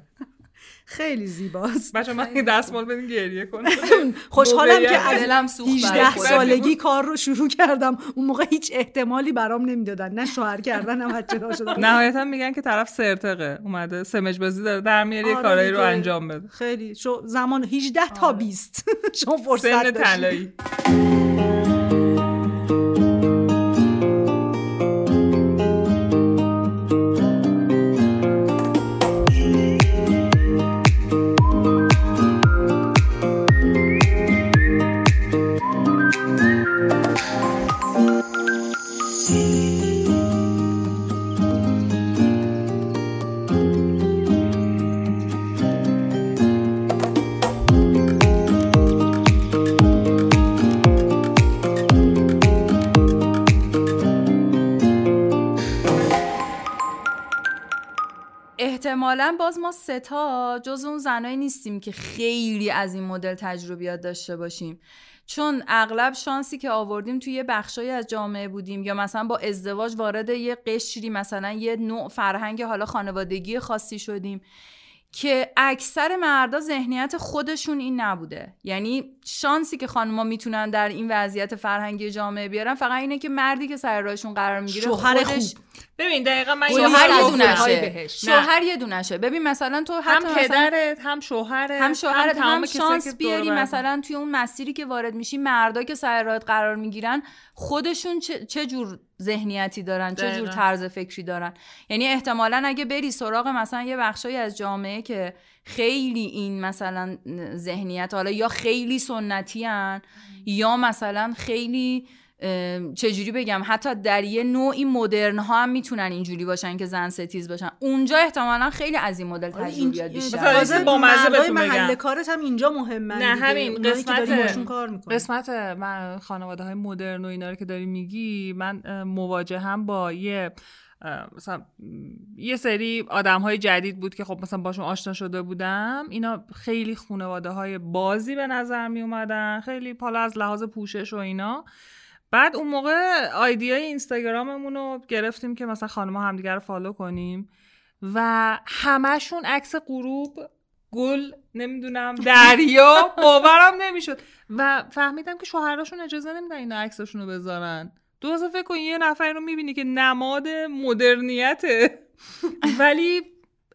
خیلی زیباست. بچه من دستمال بدین گریه کنم. خوشحالم. که از دلم سوخت برای 18 خودم. سالگی کار رو شروع کردم. اون موقع هیچ احتمالی برام نمی‌دادن. نه شوهر کردن نه بچه دار شدن. نهایتا میگن که طرف سرتقه. اومده سمج بازی داره. در میاره یه آره کارایی رو. انجام بده. خیلی. زمان 18 تا 20 شما فرصت سن احتمالا باز ما ستا جز اون زنایی نیستیم که خیلی از این مدل تجربیات داشته باشیم. چون اغلب شانسی که آوردیم توی یه بخشایی از جامعه بودیم یا مثلا با ازدواج وارد یه قشری مثلا یه نوع فرهنگ حالا خانوادگی خاصی شدیم که اکثر مردا ذهنیت خودشون این نبوده. یعنی شانسی که خانم‌ها می‌تونن در این وضعیت فرهنگی جامعه بیارن فقط اینه که مردی که سر راهشون قرار می‌گیره شوهر خودش خوب. ببین دقیقا من شوهر یه دونشه. شوهر یه دونشه ببین مثلا تو هم حتی مثلا- پدرت هم شوهرت هم شوهرت تمام هم کسایی که شانس بیاری. مثلا توی اون مسیری که وارد میشی مردا که سر راهت قرار می‌گیرن خودشون چه, چه جور ذهنیتی دارن چه جور. طرز فکری دارن یعنی احتمالا اگه بری سراغ مثلا یه بخشایی از جامعه که خیلی این مثلا ذهنیت حالا یا خیلی سنتی هن یا مثلا خیلی چجوری بگم حتی در یه نوعی مدرن ها هم می‌تونن اینجوری باشن که زن ستیز باشن اونجا احتمالا خیلی از این مدل آره، تجربیات این- بیشتر مثلا با مزه بهتون محل. کارت هم اینجا مهمن نه. همین قسمت کار می‌کنی قسمت من خانواده های مدرن و اینا رو که داری میگی من اه، مواجهم با یه مثلا یه سری آدم های جدید بود که خب مثلا باشون آشنا شده بودم اینا خیلی خانواده های بازی به نظر می اومدن خیلی حالا از لحاظ پوشش و اینا. بعد اون موقع آیدیای اینستاگراممون رو گرفتیم که مثلا خانم‌ها همدیگه رو فالو کنیم و همشون عکس غروب گل نمی‌دونم دریا باورم نمی‌شد. و فهمیدم که شوهراشون اجازه نمیدن اینا عکساشون رو بذارن. دو اصلا فکر کن یه نفر رو می‌بینی که نماد مدرنیته. ولی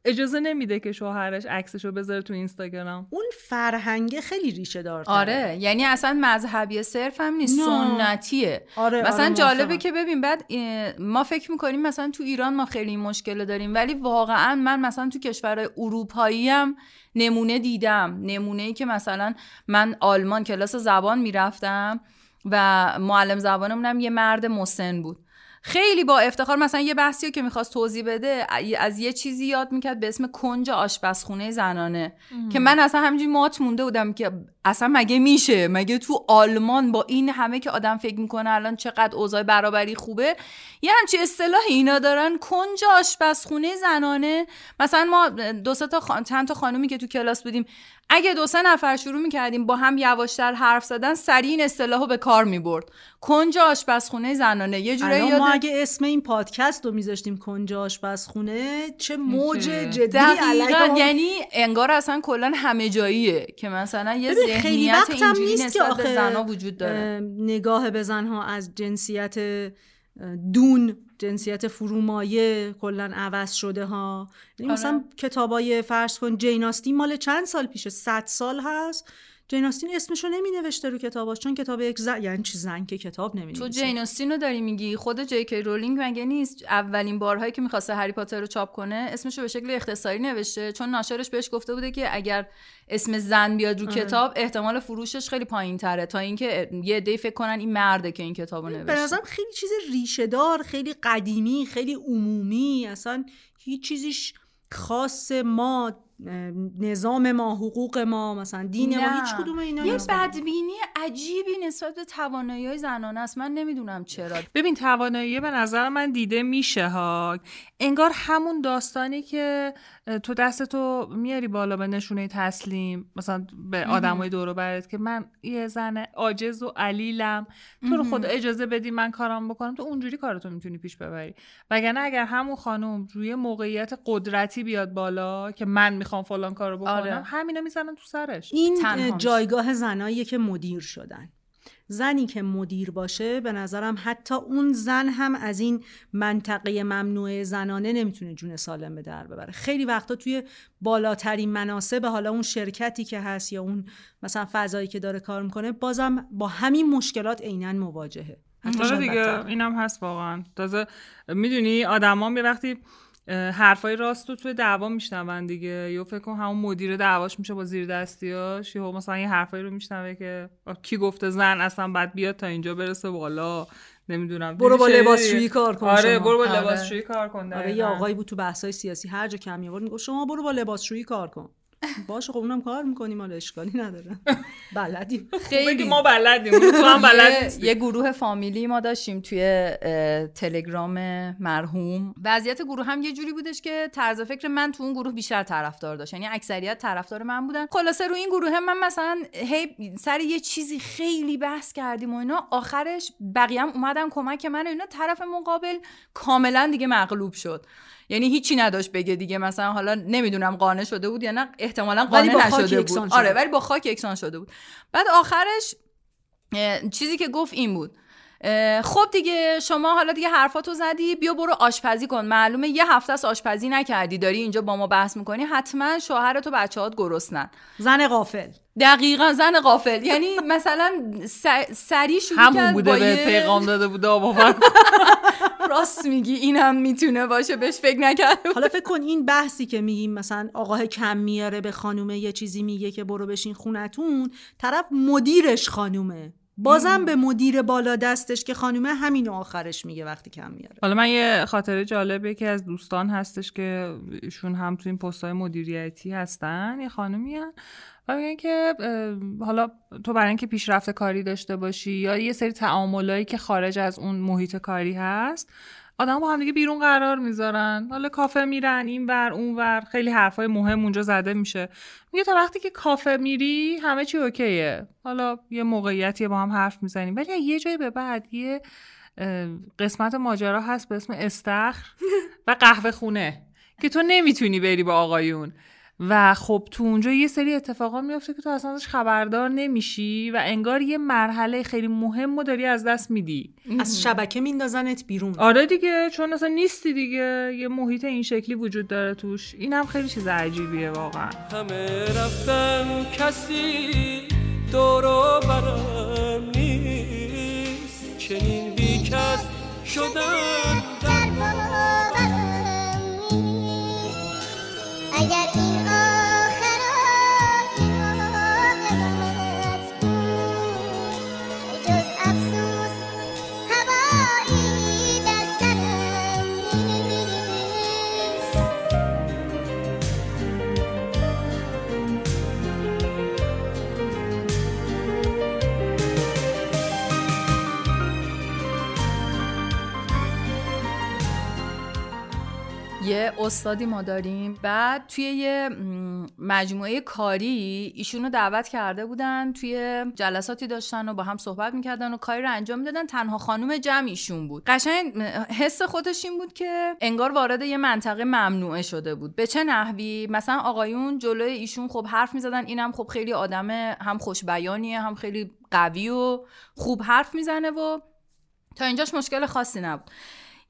اجازه نمیده که شوهرش عکسش رو بذاره تو اینستاگرام. اون فرهنگ خیلی ریشه دار آره یعنی اصلا مذهبی صرف هم نیست نه. سنتیه. آره مثلا آره، جالبه. که ببین بعد ما فکر می‌کنیم مثلا تو ایران ما خیلی این مشکل داریم ولی واقعا من مثلا تو کشورهای اروپایی هم نمونه دیدم. نمونه ای که مثلا من آلمان کلاس زبان می‌رفتم. و معلم زبانمونم یه مرد مسن بود. خیلی با افتخار مثلا یه بحثی که می‌خواست توضیح بده از یه چیزی یاد می‌کرد به اسم کنج آشپزخونه زنانه. که من اصلا همینجوری مات مونده بودم که اصلا مگه میشه؟ مگه تو آلمان با این همه که آدم فکر می‌کنه الان چقدر اوضاع برابری خوبه یه همچی اصطلاح اینا دارن؟ کنج آشپزخونه زنانه. مثلا ما دو تا خان... چند تا خانومی که تو کلاس بودیم اگه دو سه نفر شروع می‌کردیم با هم یواشتر حرف زدن سریع این اصطلاح رو به کار می‌برد. کنج آشپزخونه زنانه. یه جورایی الان ما یاد اگه اسم این پادکست رو میذاشتیم کنج آشپزخونه چه موج. جدی علیه یعنی انگار اصلا کلا همه جاییه که مثلا یه ذهنیت اینجوری نیست که نسبت به آخه زنها وجود داره. اه، نگاه به زنها از جنسیت دون جنسیت فرومایه کلا عوض شده ها. یعنی آره. مثلا کتابای فرض کن جین آستین مال چند سال پیشه؟ 100 سال هست. جین آستین اسمشو نمی نوشته رو کتاباش چون کتاب یک زن یعنی چی زن که کتاب نمی تو جین آستین رو داری میگی؟ خود جی کی رولینگ مگه نیست؟ اولین بارهایی که می‌خواسته هری پاتر رو چاپ کنه اسمش رو به شکل اختصاری نوشته چون ناشرش بهش گفته بوده که اگر اسم زن بیاد رو کتاب احتمال فروشش خیلی پایین تره تا اینکه یه عده‌ای فکر کنن این مرده که این کتابو به نوشته. نظرم خیلی چیز ریشه دار خیلی قدیمی خیلی عمومی اصلا هیچ چیزیش خاص ما نظام ما حقوق ما مثلا دین ما نه. هیچ کدوم اینا یه. بدبینی عجیبی نسبت به توانایی های زنانه است من نمی‌دونم چرا ببین توانایی به نظر من دیده میشه ها انگار همون داستانی که تو دستتو میاری بالا به نشونه تسلیم مثلا به آدمای دور و برت که من یه زن عاجز و علیلم. تو رو خدا اجازه بدی من کارام بکنم. تو اونجوری کارتو می‌تونی پیش ببری. وگرنه اگر همون خانم روی موقعیت قدرتی بیاد بالا که من می‌خوام فلان کارو بکنم آره. همینا می‌زنن تو سرش. این. جایگاه زناییه که مدیر شدن. زنی که مدیر باشه به نظرم حتی اون زن هم از این منطقه ممنوع زنانه نمی‌تونه جون سالم به در ببره. خیلی وقتا توی بالاترین مناسب حالا اون شرکتی که هست یا اون مثلا فضایی که داره کار می‌کنه بازم با همین مشکلات عینا مواجهه. حتی آره دیگه. اینم هست واقعا. تازه می‌دونی آدما وقتی حرفای راست رو توی دعوا میشنون دیگه یا فکر کن همون مدیر دعواش میشه با زیر دستیاش یا مثلا یه حرفایی رو میشنوه که کی گفته زن اصلا بعد بیاد تا اینجا برسه بالا نمی‌دونم برو با چه- لباسشویی کار کن آره شما. برو با آره. لباسشویی کار کن آره یه. آقایی بود تو بحث‌های سیاسی هر جا کمی آورد می‌گفت شما برو با لباسشویی کار کن باشه خب اونم کار می‌کنیم حالا اشکالی نداره. بلدیم. خیلی. ما بلدیم. تو هم بلد یه گروه فامیلی ما داشتیم توی تلگرام مرحوم. وضعیت گروه هم یه جوری بودش که طرز فکر من تو اون گروه بیشتر طرفدار داشت. یعنی اکثریت طرفدار من بودن. خلاصه رو این گروه هم من مثلا هی سر یه چیزی خیلی بحث کردیم و اینا. آخرش بقیه هم اومدن کمک من و اینا. طرف مقابل کاملا دیگه مغلوب شد. یعنی هیچی نداشت بگه دیگه. مثلا حالا نمی‌دونم قانع شده بود یا نه احتمالا قانع نشده بود. آره ولی با خاک یکسان شده بود. بعد آخرش چیزی که گفت این بود. خب دیگه شما حالا دیگه حرفاتو زدی بیا برو آشپزی کن. معلومه یه هفته از آشپزی نکردی. داری اینجا با ما بحث می‌کنی. حتما شوهرت و بچه‌هات گرسنن. زن قافل دقیقا زن قافل یعنی مثلا سری شروع همون بوده به پیغام داده بوده آبا راست میگی اینم می‌تونه باشه بهش فکر نکرده حالا فکر کن این بحثی که میگیم مثلا آقاه کم میاره به خانومه یه چیزی میگه که برو بشین خونتون طرف مدیرش خانومه. بازم به مدیر بالا دستش که خانومه همین آخرش میگه وقتی کم میاره. حالا من یه خاطره جالبه که از دوستان هستش که ایشون هم تو این پستای مدیریتی هستن یه خانومی هن. و میگن که حالا تو برای اینکه پیشرفت کاری داشته باشی یا یه سری تعاملایی که خارج از اون محیط کاری هست آدم با هم دیگه بیرون قرار می‌ذارن. حالا کافه میرن این ور اون ور خیلی حرفای مهم اونجا زده میشه. میگه تا وقتی که کافه میری همه چی اوکیه. حالا یه موقعیتی با هم حرف می‌زنیم. ولی یه جایی به بعد یه قسمت ماجرا هست به اسم استخر و قهوه خونه که تو نمی‌تونی بری با آقایون. و خب تو اونجا یه سری اتفاقا میفته که تو اصلا ازش خبردار نمیشی و انگار یه مرحله خیلی مهم رو داری از دست میدی. از شبکه میندازنت بیرون. آره دیگه چون اصلا نیستی دیگه. یه محیط این شکلی وجود داره توش. این هم خیلی چیز عجیبیه واقعا. همه رفتن کسی دورو برم نیست. چنین بیکس شدن اگر استادی ما داریم. بعد توی یه مجموعه کاری ایشونو دعوت کرده بودن توی جلساتی داشتن و با هم صحبت می‌کردن و کاری رو انجام می‌دادن. تنها خانم جمع ایشون بود. قشنگ حس خودش این بود که انگار وارد یه منطقه ممنوعه شده بود. به چه نحوی؟ مثلا آقایون جلوی ایشون خب حرف می‌زدن اینم خب خیلی آدم هم خوش بیانیه هم خیلی قوی و خوب حرف می‌زنه و تا اینجاش مشکل خاصی نبود.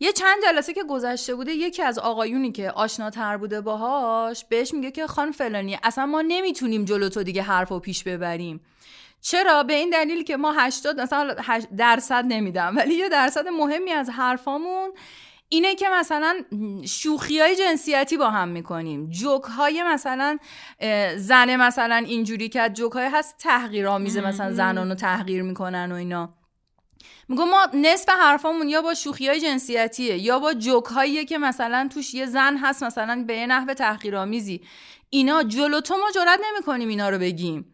یه چند جلسه که گذشته بوده یکی از آقایونی که آشناتر بوده باهاش بهش میگه که خان فلانی اصلا ما نمی‌تونیم جلو تو دیگه حرف و پیش ببریم. چرا؟ به این دلیل که ما 80 مثلا درصد نمیدم ولی یه درصد مهمی از حرفامون اینه که مثلا شوخی های جنسیتی با هم می‌کنیم. جوک های مثلا زن مثلا اینجوری که جوک های هست تحقیرآمیزه مثلا زنان رو تحقیر می‌کنن و اینا. میگم ما نصف حرفامون یا با شوخی های جنسیتیه یا با جوک هاییه که مثلا توش یه زن هست مثلا به یه نحو تحقیرآمیزی. اینا جلو تو ما جرات نمی‌کنیم اینا رو بگیم.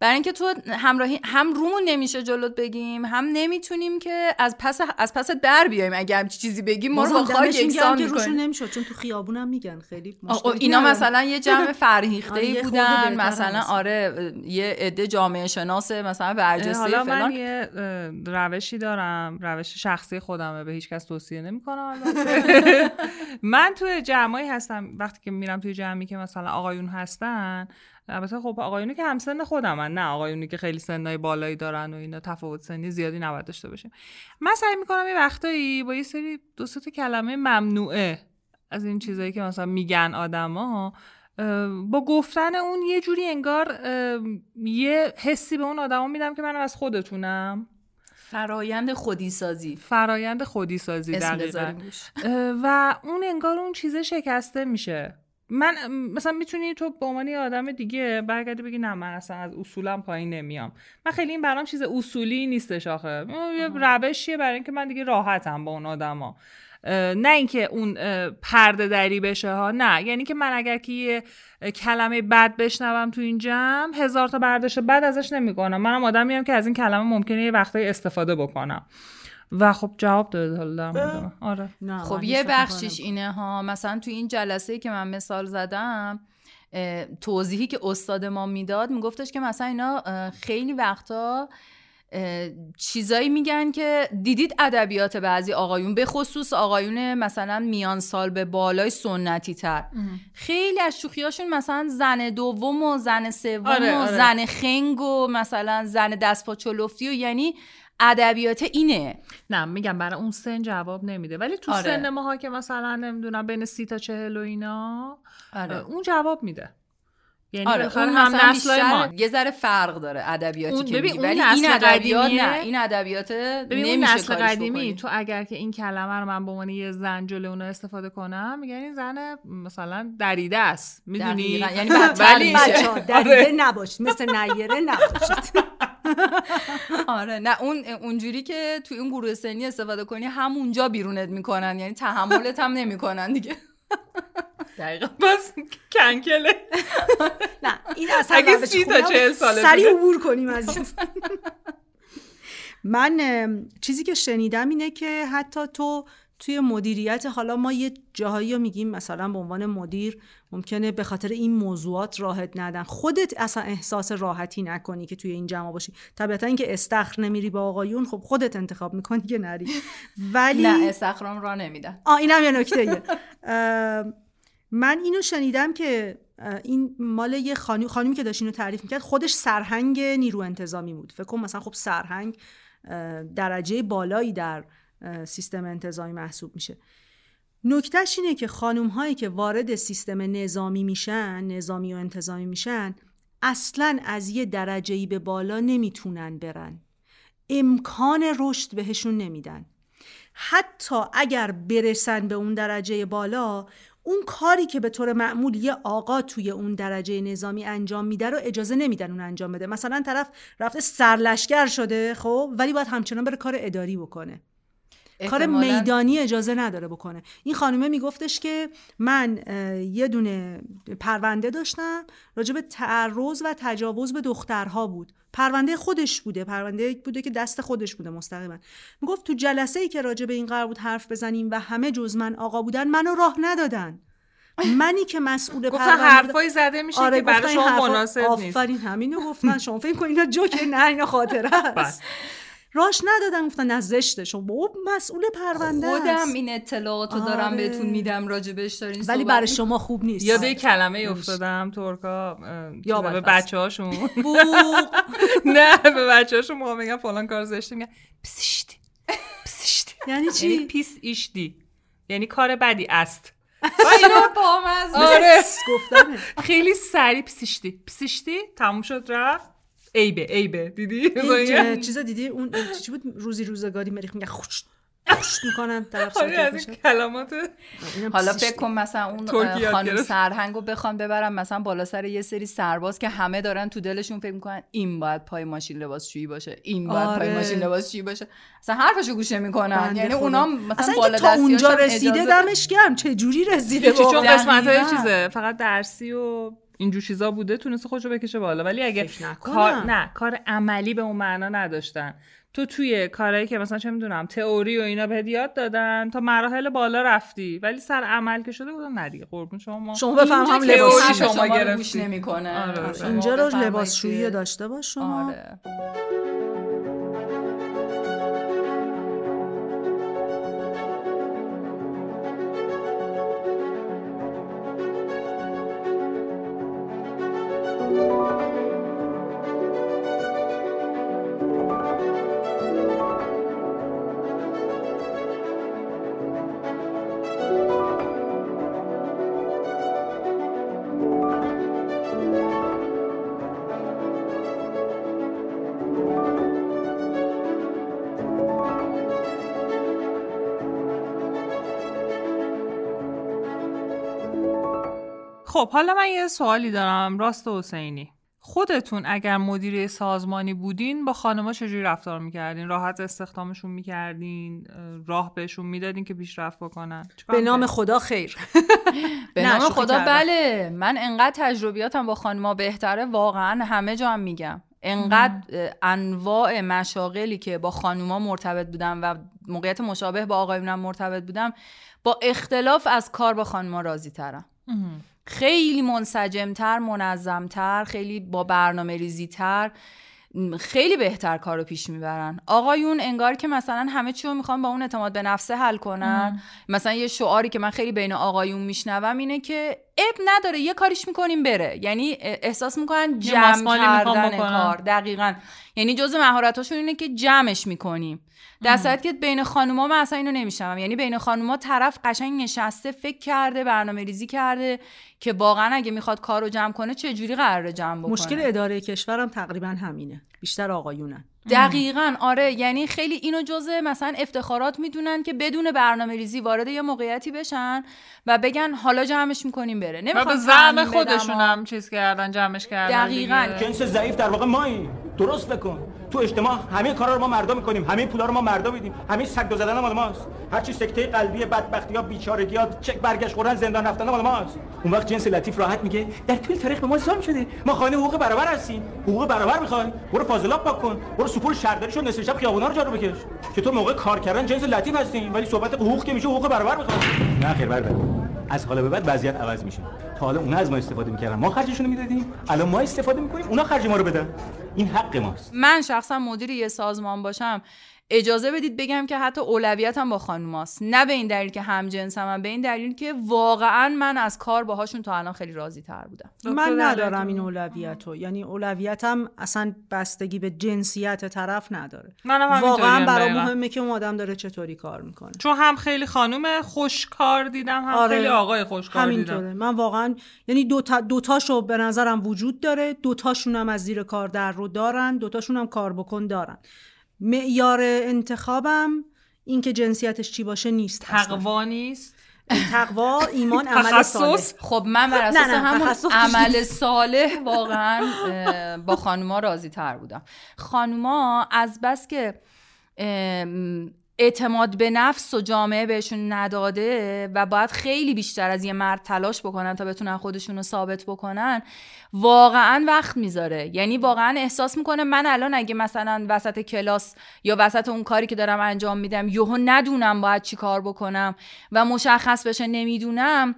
برای اینکه تو همراهی هم رومون نمیشه جلوت بگیم هم نمی‌تونیم که از پس از پس در بیایم اگه هم چیزی بگیم. ما رو با خاک یکسان می‌کنیم. نمی‌شد چون تو خیابونم میگن. خیلی اینا مثلا یه جمع فرهیخته ای بودن مثلا آره یه عده جامعه شناس مثلا برجسته حالا من یه روشی دارم روش شخصی خودمه به هیچ کس توصیه نمی‌کنم من توی جمعی هستم وقتی که میرم توی جمعی که مثلا آقایون هستن البته خب آقایونی که همسن خودمن نه آقایونی که خیلی سنای بالایی دارن و اینا تفاوت سنی زیادی نباید داشته باشیم. من سعی می‌کنم یه وقتایی با یه سری دو تا کلمه ممنوعه از این چیزایی که مثلا میگن آدما با گفتن اون یه جوری انگار یه حسی به اون آدما میدم که من از خودتونم. فرایند خودی سازی فرایند خودی سازی دقیقا. و اون انگار اون چیزه شکسته میشه. من مثلا می‌تونی تو به عنوان آدم دیگه برگردی بگی نه من اصلا از اصولم پایین نمیام. من خیلی این برام چیز اصولی نیستش آخه. یه روشیه برای اینکه من دیگه راحتم با اون آدما. نه اینکه اون پرده دری بشه ها نه. یعنی که من اگر که یه کلمه بد بشنوم تو این جمع هزار تا برداشت بد ازش نمی‌کنم. منم آدمی هم که از این کلمه ممکنه یه وقتایی استفاده بکنم. و خب جواب داده حالا در. آره. خب یه بخشیش اینه ها مثلا تو این جلسه که من مثال زدم توضیحی که استاد ما می‌داد میگفتش که مثلا اینا خیلی وقتا چیزایی میگن که دیدید ادبیات بعضی آقایون به خصوص آقایون مثلا میان سال به بالای سنتی تر. خیلی از شوخیاشون مثلا زن دوم و زن سوم آره، و آره. زن خنگ و مثلا زن دست پا چلفتی و یعنی ادبیات اینه نه میگم برای اون سن جواب نمیده ولی تو آره. سن ماها که مثلا نمی‌دونم بین سی تا چهل و اینا آره. اون جواب میده یعنی آره اون هم مثلا نسلای ما یه ذره فرق داره ادبیاتی که ببین، ولی نسل این ادبیات نه این ادبیات ببین اون نسل قدیمی بکنی. تو اگر که این کلمه رو من به عنوان یه زن جلوی اونو استفاده کنم میگن این زن مثلا دریده است می‌دونی. یعنی ولی. بچه‌ها دریده نباشید مثل نیره نباشید آره نه اون اونجوری که توی اون گروه سنی استفاده کنی همونجا بیرونت می‌کنن یعنی تحملت هم نمی‌کنن دیگه دقیقا بس کنکله نه این اصلا اگه سی تا. چهل ساله سریع. عبور کنیم از این من چیزی که شنیدم اینه که حتی تو توی مدیریت حالا ما یه جاهایی رو میگیم مثلا به عنوان مدیر ممکنه به خاطر این موضوعات راحت ندن. خودت اصلا احساس راحتی نکنی که توی این جمع باشی. طبیعتا اینکه استخر نمیری با آقایون خب خودت انتخاب می‌کنی که نری. ولی نه استخرام را نمیدن. آ اینم یه نکته من اینو شنیدم که این مال یه خانم خانمی که داشت اینو تعریف می‌کرد خودش سرهنگ نیرو انتظامی بود. فکر کنم مثلا خب سرهنگ درجه بالایی در سیستم انتظامی محسوب میشه. نکتهش اینه که خانم هایی که وارد سیستم نظامی میشن نظامی و انتظامی میشن اصلا از یه درجه‌ای به بالا نمی‌تونن برن. امکان رشد بهشون نمیدن. حتی اگر برسن به اون درجه بالا اون کاری که به طور معمول یه آقا توی اون درجه نظامی انجام میده رو اجازه نمیدن اون انجام بده. مثلا طرف رفته سرلشگر شده خب ولی باید همچنان بره کار اداری بکنه. کار میدانی اجازه نداره بکنه. این خانومه میگفتش که من یه دونه پرونده داشتم راجع به تعرض و تجاوز به دخترها بود. پرونده خودش بوده پرونده بوده که دست خودش بوده مستقیما. می‌گفت تو جلسه ای که راجع به این قرار بود حرف بزنیم و همه جز من آقا بودن منو راه ندادن. منی که مسئول گفتن پرونده حرفایی زده میشه که برای شما مناسب نیست. آفرین همینو گفتن. شما فکر کنید اینا جوکه نه اینا خاطره است. راش ندادن گفتن نه زشته شما بابا مسئول پرونده خودم. این اطلاعات رو دارم آره. بهتون میدم راجبش دارین ولی برای. شما خوب نیست. یاد یه کلمه افتادم ترکا یا یا به. بچه هاشون نه به بچه هاشون موقع میگن فلان کار زشته میگن پسیشتی پسیشتی یعنی یعنی چی پیس ایشتی. یعنی کار بدی است. آره. گفتنه. خیلی سریع پسیشتی پسیشتی تموم شد رفت. عیبه عیبه دیدی چیزا دیدی اون چی- بود روزی روزگاری مریخ میگه خوش خوش می‌کنن طرف آره از این کلمات حالا. فکر کن مثلا اون خانم گرفت. سرهنگو بخوان ببرن مثلا بالا سر یه سری سرباز که همه دارن تو دلشون فکر می‌کنن این باید پای ماشین لباسشویی باشه این باید پای آره. ماشین لباسشویی باشه اصلا حرفشو گوش نمی‌کنن بنده یعنی. اونا مثلا اصلا بالا تا اونجا رسیده دمش گرم چه جوری رسیده چون واقعا؟ قسمت های دقیقاً. چیزه فقط درسی و اینجور چیزا بوده تونسته خودشو بکشه بالا. ولی اگه. کار نه کار عملی به اون معنا نداشتن. تو توی کارهایی که مثلا چه می‌دونم تئوری و اینا بهت یاد دادن تا مراحل بالا رفتی. ولی سر عمل که شده بودن ندیگه قربون شما. شما بفهم هم لباس شما شما گرفتی. گوش نمی‌کنه. آره، آره. اینجا رو لباسشویی داشته باش شما آره. خب حالا من یه سوالی دارم راست حسینی. خودتون اگر مدیره سازمانی بودین با خانما چجوری رفتار می‌کردین؟ راحت استخدامشون می‌کردین؟ راه بهشون می‌دادین که پیشرفت بکنن؟ به نام؟ خدا خیر. به نام خدا. بله. من انقدر تجربیاتم با خانما بهتره واقعا همه جا هم میگم. انقدر انواع مشاغلی که با خانوما مرتبط بودم و موقعیت مشابه با آقایونم مرتبط بودم با اختلاف از کار با خانوما راضی ترم. خیلی منسجمتر منظمتر خیلی با برنامه ریزیتر خیلی بهتر کار رو پیش می‌برن. آقایون انگار که مثلا همه چی رو می‌خوان با اون اعتماد به نفسه حل کنن. مثلا یه شعاری که من خیلی بین آقایون میشنوم اینه که اب نداره یه کاریش می‌کنیم بره. یعنی احساس می‌کنن جمع کردن. کار. دقیقا. یعنی جز مهارتاشون اینه که جمعش می‌کنیم. در صورتی که بین خانوما من اصلا اینو نمیشنوم. یعنی بین خانوما طرف قشنگ نشسته فکر کرده برنامه ریزی کرده که واقعا اگه می‌خواد کار رو جمع کنه چه جوری قراره جمع بکنه؟ مشکل اداره کشورم تقریبا همینه. بیشتر آقایونن. دقیقا آره یعنی خیلی اینو جزء مثلا افتخارات می‌دونن که بدون برنامه ریزی وارد یه موقعیتی بشن و بگن حالا جمعش می‌کنیم بره. و نمی‌خوان به زعم خودشون هم چیز کردن جمعش کردن دقیقاً. جنس ضعیف در واقع مایی. درست بکن. تو اجتماع همه کارا رو ما مردا می‌کنیم همه پولا رو ما مردا میدیم همه سگ زدن مال ماست. هر چی سکته قلبی بدبختی ها بیچارگی ها چک برگشت خوردن زندان رفتن مال ماست. اون وقت جنس لطیف راحت میگه در طول تاریخ به ما ظلم شده ما خانه حقوق برابر هستیم. حقوق برابر می‌خوای؟ برو فاضلاب پاک کن. برو سپور شهرداری شو نصف شب خیابونا رو جارو بکش. تو موقع کار کردن جنس لطیف هستیم ولی صحبت حقوق که میشه حقوق برابر می‌خوای. نه خیر برادر از حالا به بعد وضعیت عوض میشه. تا حالا اونا از ما استفاده می‌کردن. ما خرجشون رو می‌دادیم. الان ما استفاده می‌کنیم اونا خرج ما رو بدن. این حق ماست. من شخصا مدیر یه سازمان باشم. اجازه بدید بگم که حتی اولویتم با خانوماست نه به این دلیل که هم جنسم به این دلیل که واقعا من از کار باهاشون تا الان خیلی راضی تر بودم. من ندارم این اولویت رو یعنی اولویتم اصلا بستگی به جنسیت طرف نداره. منم همینطوریم واقعا دقیقاً. مهمه که اون آدم داره چطوری کار می‌کنه. چون هم خیلی خانم خوشکار دیدم هم خیلی آقای خوشکار همینطوره. دیدم. من واقعا یعنی دوتا دوتاشو به نظرم وجود داره. دوتاشون هم از زیر کار در رو دارن. دوتاشون هم کار بکن دارن. معیار انتخابم این که جنسیتش چی باشه نیست. تقوا نیست تقوا ایمان عمل؟ صالح خب من بر اساس نه، همون عمل. صالح واقعا با خانوما راضی تر بودم خانوما از بس که اعتماد به نفس و جامعه بهشون نداده و باید خیلی بیشتر از یه مرد تلاش بکنن تا بتونن خودشون رو ثابت بکنن واقعا وقت می‌ذاره. یعنی واقعا احساس می‌کنه من الان اگه مثلا وسط کلاس یا وسط اون کاری که دارم انجام میدم یهو ندونم باید چی کار بکنم و مشخص بشه نمی‌دونم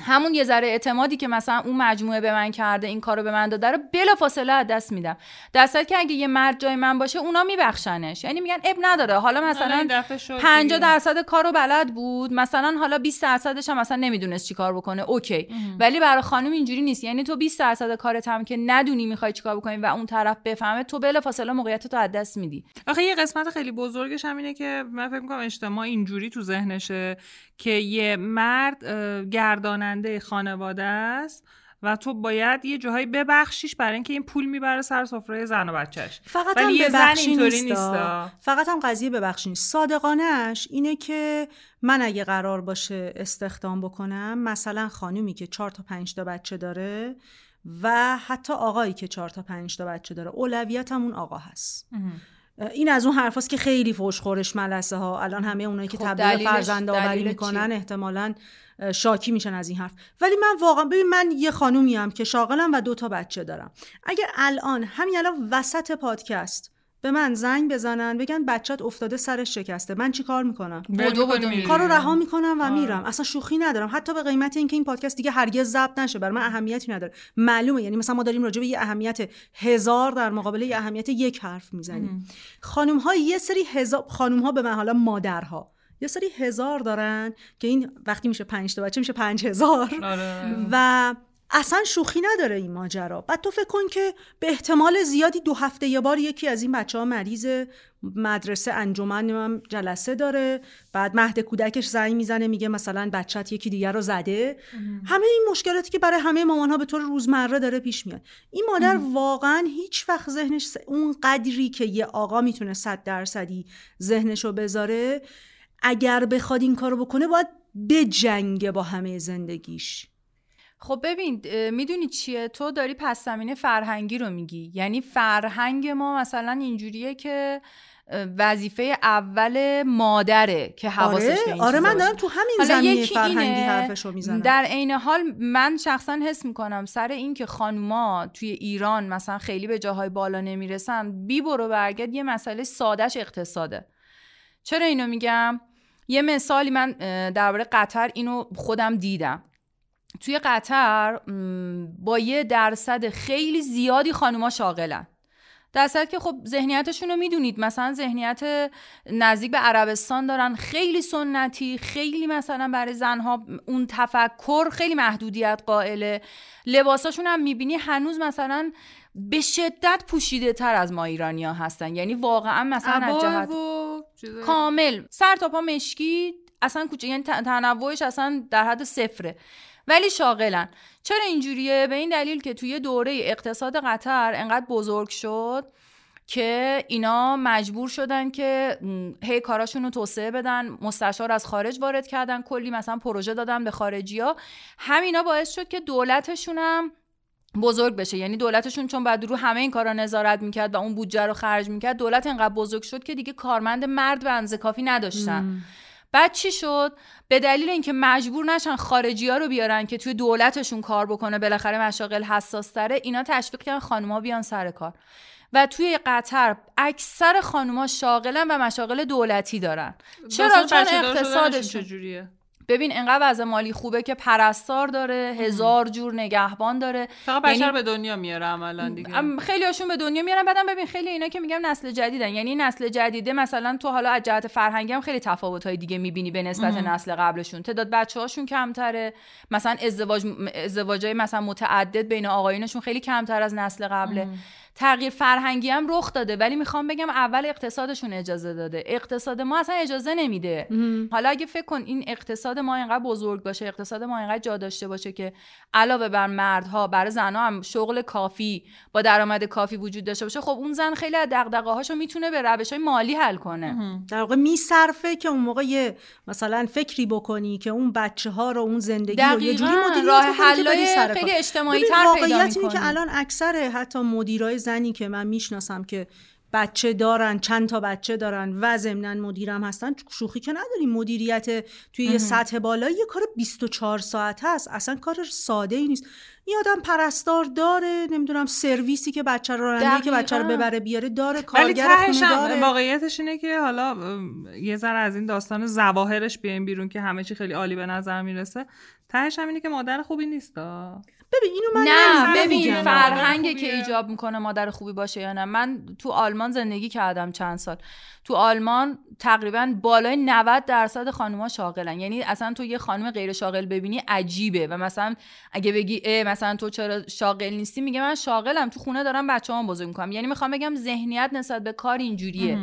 همون یه ذره اعتمادی که مثلا اون مجموعه به من کرده این کارو به من داده رو بلا فاصله از دست میدم. در که اگه یه مرد جای من باشه اونا میبخشنش. یعنی میگن اب نداره. حالا حالا مثلا این دفعه شد 50 دیگه. درصد کارو بلد بود. مثلا حالا 20 درصدش هم مثلا نمی‌دونست چیکار بکنه. اوکی. ولی برای خانم اینجوری نیست. یعنی تو 20 درصد کارت هم که ندونی می‌خوای چیکار بکنی و اون طرف بفهمه تو بلا فاصله موقعیت تو از دست میدی. آخه یه قسمت خیلی بزرگش هم اینه که من فکر می‌کنم اجتماع اینجوری تو ذهنشه که یه مرد اه، گرداننده خانواده است و تو باید یه جاهایی ببخشیش برای اینکه این پول می‌بره سر سفره زن و بچهش فقط ولی هم یه زن ببخشی اینطوری نیستا. نیستا. فقط هم قضیه ببخشی نیست صادقانش اینه که من اگه قرار باشه استخدام بکنم مثلا خانومی که چهار تا پنج تا بچه داره و حتی آقایی که چهار تا پنج تا بچه داره اولویتم اون آقا هست این از اون حرفاست که خیلی فوش خورش ملسه ها الان همه اونایی که خب تبلیغ دلیلش- فرزند آوری می‌کنن؟ احتمالا شاکی میشن از این حرف. ولی من واقعا ببین من یه خانومی هم که شاغلم و دو تا بچه دارم. اگر الان همین الان وسط پادکست به من زنگ بزنن بگن بچت افتاده سرش شکسته من چی کار می‌کنم؟ بدو بدو میری. کارو رها می‌کنم و میرم. اصلا شوخی ندارم. حتی به قیمت اینکه این پادکست دیگه هرگز ضبط نشه برای من اهمیتی نداره. معلومه. یعنی مثلا ما داریم راجع به یه اهمیت هزار در مقابل یه اهمیت یک حرف می‌زنیم. خانم ها یه سری هزار خانم ها به من حالا مادرها یه سری هزار دارن که این وقتی میشه پنج تا بچه میشه پنج هزار. آره. و اصلا شوخی نداره این ماجرا. بعد تو فکر کن که به احتمال زیادی دو هفته یه بار یکی از این بچه ها مریض مدرسه انجمن هم جلسه داره. بعد مهد کودکش زنگ می‌زنه میگه مثلا بچت یکی دیگر رو زده. همه این مشکلاتی که برای همه مامان ها به طور روزمره داره پیش میاد. این مادر واقعا هیچ وقت ذهنش اون قدری که یه آقا می‌تونه صد درصدی ذهنشو بذاره اگر بخواد این کارو بکنه باید بجنگه با همه زندگیش. خب ببین می‌دونی چیه؟ تو داری پس زمینه فرهنگی رو میگی. یعنی فرهنگ ما مثلا اینجوریه که وظیفه اول مادره که حواسش آره؟ به این آره من. دارم تو همین زمینه فرهنگی حرفشو می‌زنم. در عین حال من شخصا حس می‌کنم سر اینکه خانوما توی ایران مثلا خیلی به جاهای بالا نمی‌رسن بی برو برگرد یه مسئله سادش اقتصاده. چرا اینو میگم؟ یه مثالی من درباره قطر اینو خودم دیدم. توی قطر با یه درصد خیلی زیادی خانوما شاغلن. درصد که خب ذهنیتشون رو می‌دونید مثلا ذهنیت نزدیک به عربستان دارن خیلی سنتی خیلی مثلا برای زنها اون تفکر خیلی محدودیت قائله. لباساشون هم می‌بینی هنوز مثلا به شدت پوشیده تر از ما ایرانی ها هستن. یعنی واقعا مثلا از جهت و کامل. سر تا پا مشکی اصلا کوچه یعنی تنوعش اصلا در حد صفره. ولی شاغلن. چرا اینجوریه؟ به این دلیل که توی دوره اقتصاد قطر انقدر بزرگ شد که اینا مجبور شدن که هی کاراشون رو توسعه بدن مستشار از خارج وارد کردن کلی مثلا پروژه دادن به خارجی ها همینا باعث شد که دولتشون هم بزرگ بشه. یعنی دولتشون چون بعد رو همه این کارا نظارت می‌کرد و اون بودجه رو خرج می‌کرد دولت انقدر بزرگ شد که دیگه کارمند مرد به اندازه کافی نداشتن. بعد چی شد؟ به دلیل اینکه مجبور نشن خارجی ها رو بیارن که توی دولتشون کار بکنه بالاخره مشاغل حساس تره اینا تشویق کردن خانوما بیان سر کار. و توی قطر اکثر خانوما شاغلن و مشاغل دولتی دارن. چرا؟ چون اقتصادشون چجوریه؟ ببین انقدر وضع مالی خوبه که پرستار داره هزار جور نگهبان داره. فقط بشر یعنی- به دنیا میاره عملا دیگه. ام، خیلی هاشون به دنیا میارن. بعدم ببین خیلی اینا که میگم نسل جدیدن. یعنی نسل جدیده مثلا تو حالا از جهت فرهنگی هم خیلی تفاوت های دیگه می‌بینی به نسبت مهم. نسل قبلشون. تعداد بچه هاشون کمتره. مثلا ازدواج ازدواجای مثلا متعدد بین آقایونشون خیلی کمتر از نسل قبله. تغییر فرهنگی هم رخ داده ولی می‌خوام بگم اول اقتصادشون اجازه داده اقتصاد ما اصلا اجازه نمیده حالا اگه فکر کن این اقتصاد ما اینقدر بزرگ باشه اقتصاد ما اینقدر جا داشته باشه که علاوه بر مردها برای زنها هم شغل کافی با درآمد کافی وجود داشته باشه خب اون زن خیلی از دغدغه هاشو می‌تونه به روش های مالی حل کنه در واقع میصرفه که اون موقع یه مثلا فکری بکنی که اون بچه ها رو اون زندگی رو یه جوری. مدیریت راه حلای خیلی. اجتماعی تر پیدا واقعیت اینه می‌کنی. که الان اکثر حتی مدیرای زنی که من می‌شناسم که بچه دارن چند تا بچه دارن و ضمنا مدیرم هستن شوخی که نداریم. مدیریت توی یه. سطح بالایی یه کار 24 ساعته است اصلا کار ساده ای نیست. این آدم پرستار داره نمی‌دونم سرویسی که بچه رو راننده که بچه رو. ببره بیاره داره کارگر خونه داره. واقعیتش اینه که حالا یه ذره از این داستان زواهرش بیایم بیرون که همه چی خیلی عالی به نظر می‌رسه. تهش هم اینه که مادر خوبی نیست ببین اینو من نه. ببین خوبیه. که ایجاب می‌کنه مادر خوبی باشه یا نه. من تو آلمان زندگی کردم چند سال. تو آلمان تقریبا بالای 90 درصد خانوما شاغلن. یعنی اصلا تو یه خانم غیر شاغل ببینی عجیبه. و مثلا اگه بگی اه مثلا تو چرا شاغل نیستی؟ میگه من شاغلم. تو خونه دارم بچه‌هام بزرگ می‌کنم. یعنی می‌خوام بگم ذهنیت نسبت به کار اینجوریه.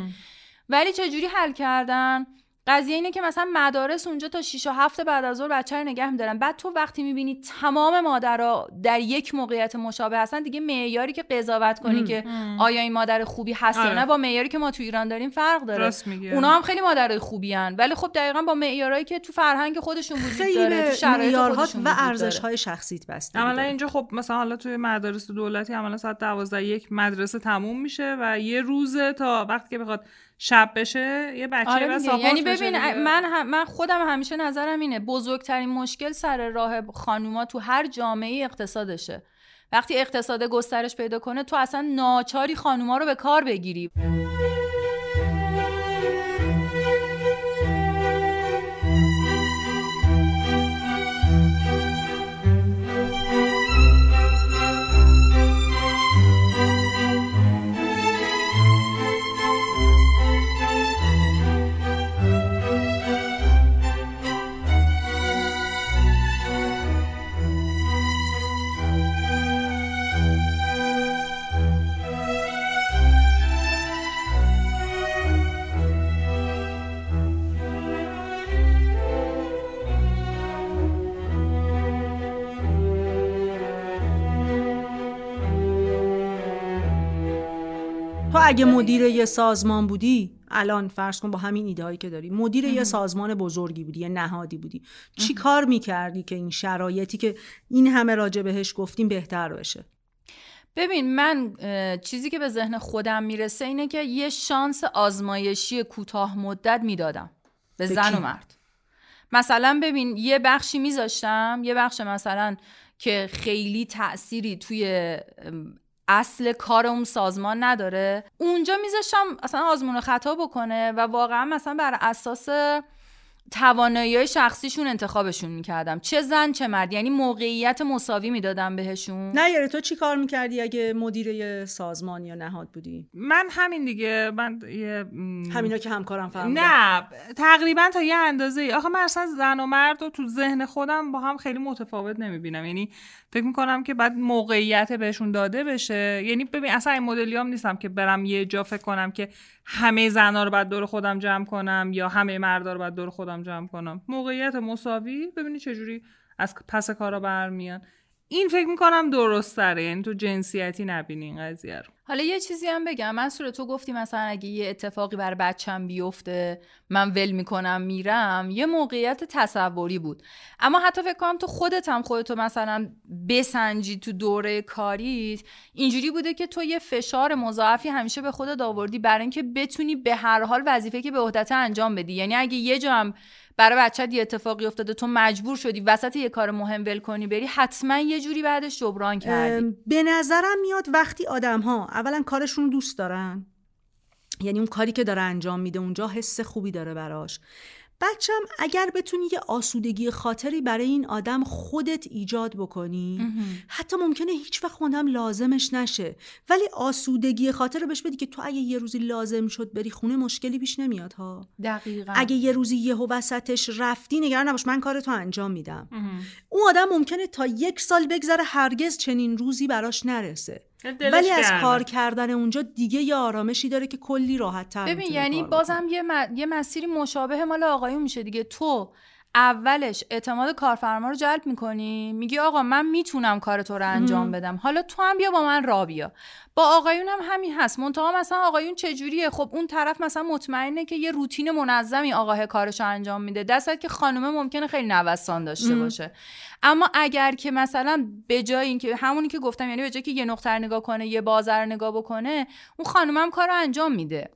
ولی چجوری حل کردن؟ قضیه اینه که مثلا مدارس اونجا تا 6 و 7 بعد از ظهر بچه رو نگه میدارن بعد تو وقتی می‌بینی تمام مادرها در یک موقعیت مشابه هستن دیگه معیاری که قضاوت کنی ام. که. آیا این مادر خوبی هست یا آره. نه با معیاری که ما تو ایران داریم فرق داره راست. اونا هم خیلی مادرای خوبی هن. ولی خب دقیقا با معیارایی که تو فرهنگ خودشون وجود خیلی داره تو شرایط خودشون و. ارزش های شخصیت بسته عملا اینجا خب مثلا حالا توی مدارس دولتی عملا ساعت دوازده یک مدرسه تموم میشه و یه روزه تا وقتی که بخواد شب بشه یه بچه آره. ساپورت یعنی ببین. من هم من خودم همیشه نظرم اینه بزرگترین مشکل سر راه خانوما تو هر جامعه اقتصادشه وقتی اقتصاد گسترش پیدا کنه تو اصلا ناچاری خانوما رو به کار بگیری اگه مدیر یه سازمان بودی الان فرض کن با همین ایده هایی که داری مدیر یه سازمان بزرگی بودی یه نهادی بودی. چی کار می‌کردی که این شرایطی که این همه راجع بهش گفتیم بهتر بشه؟ ببین من چیزی که به ذهن خودم می‌رسه اینه که یه شانس آزمایشی کوتاه مدت می‌دادم به زن؟ و مرد. مثلا ببین یه بخشی میذاشتم یه بخش مثلا که خیلی تأثیری توی اصل کار اون سازمان نداره. اونجا میذاشتم اصلا آزمون و خطا بکنه و واقعا مثلا بر اساس توانایی شخصیشون انتخابشون می‌کردم. چه زن چه مرد. یعنی موقعیت مساوی می‌دادم بهشون. نه یاره تو چی کار می‌کردی اگه مدیر یه سازمان یا نهاد بودی؟ من همین دیگه. من یه همینا که همکارم فهمیدن. نه تقریبا تا یه اندازه. ای آخه من اصلا زن و مرد رو تو ذهن خودم با هم خیلی متفاوت نمی‌بینم. یعنی فکر می‌کنم که بعد موقعیت بهشون داده بشه. یعنی ببین اصلا این مدلی هم نیستم که برم یه جا فکر کنم که همه زنها رو بعد دور خودم جمع کنم یا همه مردا رو بعد دور خودم جمع کنم. موقعیت مساوی؟ ببینی چجوری از پس کارا برمیان. این فکر می‌کنم درست تره یعنی تو جنسیتی نبینی این قضیه رو. حالا یه چیزی هم بگم. من تو گفتی مثلا اگه یه اتفاقی بر بچم بیفته من ول می‌کنم میرم یه موقعیت تصوری بود. اما حتی فکر کنم تو خودت هم خودتو مثلا بسنجی تو دوره کاریت. اینجوری بوده که تو یه فشار مضاعفی همیشه به خودت آوردی برای اینکه بتونی به هر حال وظیفه که به عهدت انجام بدی. یعنی اگه یه جا هم برای بچه یه اتفاقی افتاده تو مجبور شدی وسط یه کار مهم ول کنی بری حتما یه جوری بعدش جبران کردی. به نظرم میاد وقتی آدم ها اولا کارشون دوست دارن یعنی اون کاری که داره انجام میده اونجا حس خوبی داره براش. بچم اگر بتونی یه آسودگی خاطری برای این آدم خودت ایجاد بکنی حتی ممکنه هیچ وقت خوندم لازمش نشه. ولی آسودگی خاطر رو بهش بدی که تو اگه یه روزی لازم شد بری خونه مشکلی پیش نمیاد ها. دقیقا. اگه یه روزی یهو وسطش رفتی نگران نباش من کار تو انجام میدم. اون آدم ممکنه تا یک سال بگذره هرگز چنین روزی براش نرسه. ولی از. کار کردن اونجا دیگه یه آرامشی داره که کلی راحت تر ببین یعنی بازم یه, م- یه مسیری مشابه مال آقایون میشه دیگه تو اولش اعتماد کارفرما رو جلب می‌کنی؟ میگی آقا من می‌تونم کار تو رو انجام بدم. حالا تو هم بیا با من را بیا. با آقایون هم همین هست. منتها مثلا آقایون چجوریه؟ خب اون طرف مثلا مطمئنه که یه روتین منظمی آقاه کارش رو انجام میده. دستت که خانومه ممکنه خیلی نوسان داشته باشه. اما اگر که مثلا به جای اینکه همونی که گفتم یعنی به جای که یه نقطه نگاه کنه یه بازار نگاه بکنه اون خانومه هم کار رو انجام میده.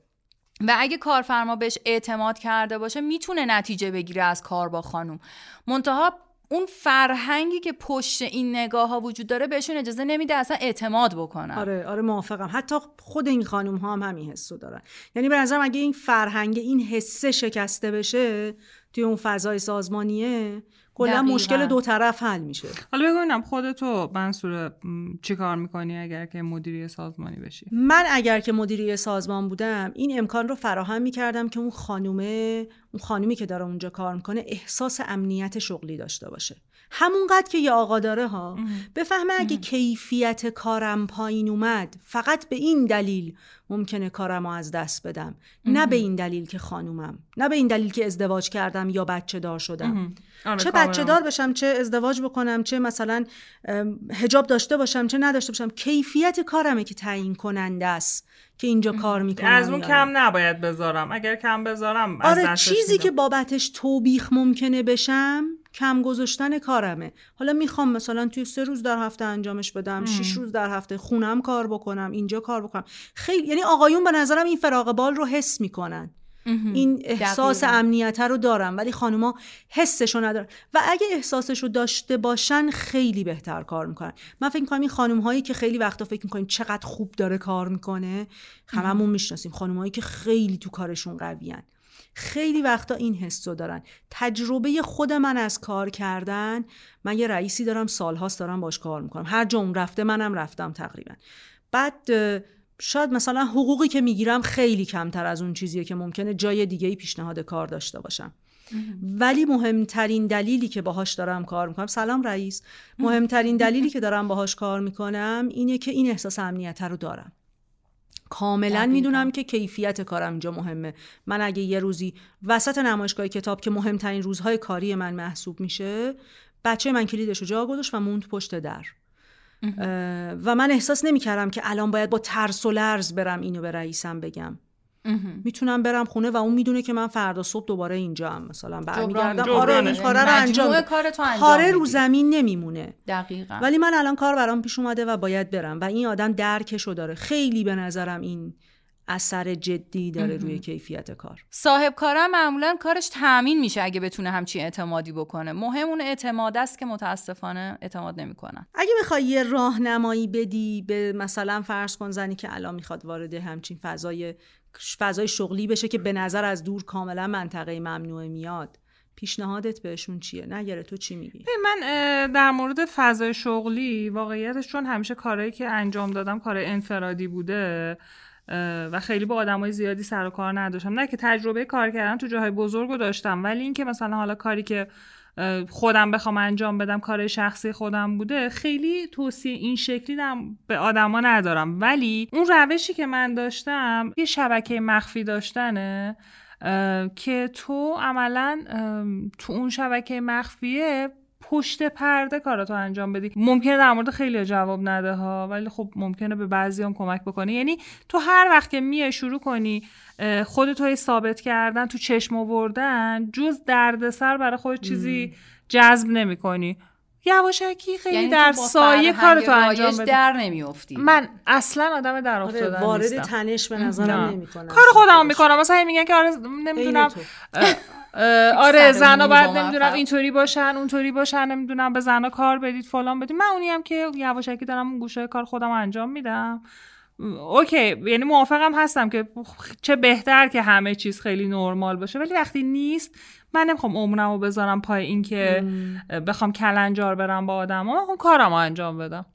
و اگه کارفرما بهش اعتماد کرده باشه می‌تونه نتیجه بگیره از کار با خانوم. منتها اون فرهنگی که پشت این نگاه ها وجود داره بهشون اجازه نمیده اصلا اعتماد بکنن. آره آره موافقم. حتی خود این خانم ها هم همین حسو دارن. یعنی به نظرم اگه این فرهنگ این حسه شکسته بشه توی اون فضای سازمانیه کلا. مشکل دو طرف حل میشه. حالا بگو ببینم خودتو منصور م، چی کار می‌کنی اگر که مدیری سازمانی بشی؟ من اگر که مدیری سازمان بودم این امکان رو فراهم می‌کردم که اون خانومه اون خانومی که داره اونجا کار می‌کنه احساس امنیت شغلی داشته باشه. همونقدر که یه آقا داره ها. بفهمه اگه کیفیت کارم پایین اومد فقط به این دلیل ممکنه کارم رو از دست بدم. نه به این دلیل که خانومم نه به این دلیل که ازدواج کردم یا بچه دار شدم. آره، چه کاملا. بچه دار بشم چه ازدواج بکنم چه مثلا ام، هجاب داشته باشم چه نداشته باشم. کیفیت کارمه که تعیین کننده است که اینجا کار می‌کنم از اون کم. نباید بذارم. اگر کم بذارم از آره دستش چیزی. که بابتش توبیخ ممکنه بشم کم گذاشتن کارمه. حالا می‌خوام مثلا توی سه روز در هفته انجامش بدم شش روز در هفته خونم کار بکنم اینجا کار بکنم. خیلی یعنی آقایون به نظرم این فراغ بال رو حس می‌کنن. این احساس دقیقاً. امنیت رو دارن ولی خانوما حسشو ندارن. و اگه احساسشو داشته باشن خیلی بهتر کار می‌کنن. من فکر می‌کنم این خانم هایی که خیلی وقتا فکر می‌کنیم چقدر خوب داره کار می‌کنه هممون می‌شناسیم. خانم هایی که خیلی تو کارشون قویان. خیلی وقتا این حس رو دارن. تجربه خود من از کار کردن من یه رئیسی دارم سالهاست دارم باش کار می‌کنم. هر جا اون رفته منم رفتم تقریبا. بعد شاید مثلا حقوقی که می‌گیرم خیلی کمتر از اون چیزیه که ممکنه جای دیگه پیشنهاد کار داشته باشم. ولی مهمترین دلیلی که باهاش دارم کار می‌کنم سلام رئیس. مهمترین دلیلی که دارم باهاش کار می‌کنم اینه که این احساس امنیت رو دارم. کاملا. می‌دونم که کیفیت کارم اینجا مهمه. من اگه یه روزی وسط نمایشگاه کتاب که مهمترین روزهای کاری من محسوب میشه بچه من کلیدش رو جا گذاشت و موند پشت در. و من احساس نمی‌کردم که الان باید با ترس و لرز برم اینو به رئیسم بگم. می‌تونم برم خونه و اون می‌دونه که من فردا صبح دوباره اینجا هم مثلا برمیگردم. آره این کاره رو انجام کاره رو. زمین نمیمونه. دقیقا. ولی من الان کار برام پیش اومده و باید برم و این آدم درکشو داره. خیلی به نظرم این اثر جدی داره روی کیفیت کار. صاحب کارم معمولا کارش تامین میشه اگه بتونه همچین اعتمادی بکنه. مهم اون اعتماد است که متاسفانه اعتماد نمی‌کنن. اگه بخوای یه راهنمایی بدی به مثلا فرض کن زنی که الان می‌خواد وارد همچین فضای فضای شغلی بشه که به نظر از دور کاملا منطقه ممنوعه میاد. پیشنهادت بهشون چیه؟ نگره تو چی میگی؟ من در مورد فضای شغلی واقعیتش چون همیشه کارهایی که انجام دادم کار انفرادی بوده و خیلی با آدمای زیادی سر و کار نداشتم. نه که تجربه کار کردن تو جاهای بزرگ رو داشتم. ولی اینکه مثلا حالا کاری که خودم بخوام انجام بدم کار شخصی خودم بوده خیلی توصیه این شکلی دم به آدما ندارم. ولی اون روشی که من داشتم یه شبکه مخفی داشتنه که تو عملا تو اون شبکه مخفیه پشت پرده کاراتو انجام بدی. ممکنه در مورد خیلی جواب نده ها ولی خب ممکنه به بعضی هم کمک بکنه یعنی تو هر وقت که میای شروع کنی خودتو هی ثابت کردن تو چشم آوردن جز دردسر برای خود چیزی جذب نمی کنی یواشکی خیلی یعنی در سایه کارتو انجام بده در نمیافتی. من اصلا آدم در افتادن آره وارد نیستم. تنش به نظرم. نمی‌کنم. کار خودم می‌کنم. مثلا میگن که آره نمی‌دونم. آره زنا باید نمی‌دونم. اینطوری باشن اونطوری باشن نمی‌دونم به زنا کار بدید فلان بدید. من اونی هم که یواشکی دارم اون گوشه کار خودم انجام میدم. اوکی یعنی موافقم هستم که چه بهتر که همه چیز خیلی نرمال باشه. ولی وقتی نیست من نمی‌خوام عمرم رو بذارم پای این که بخوام کلنجار برم با آدم ها کارم رو انجام بدم.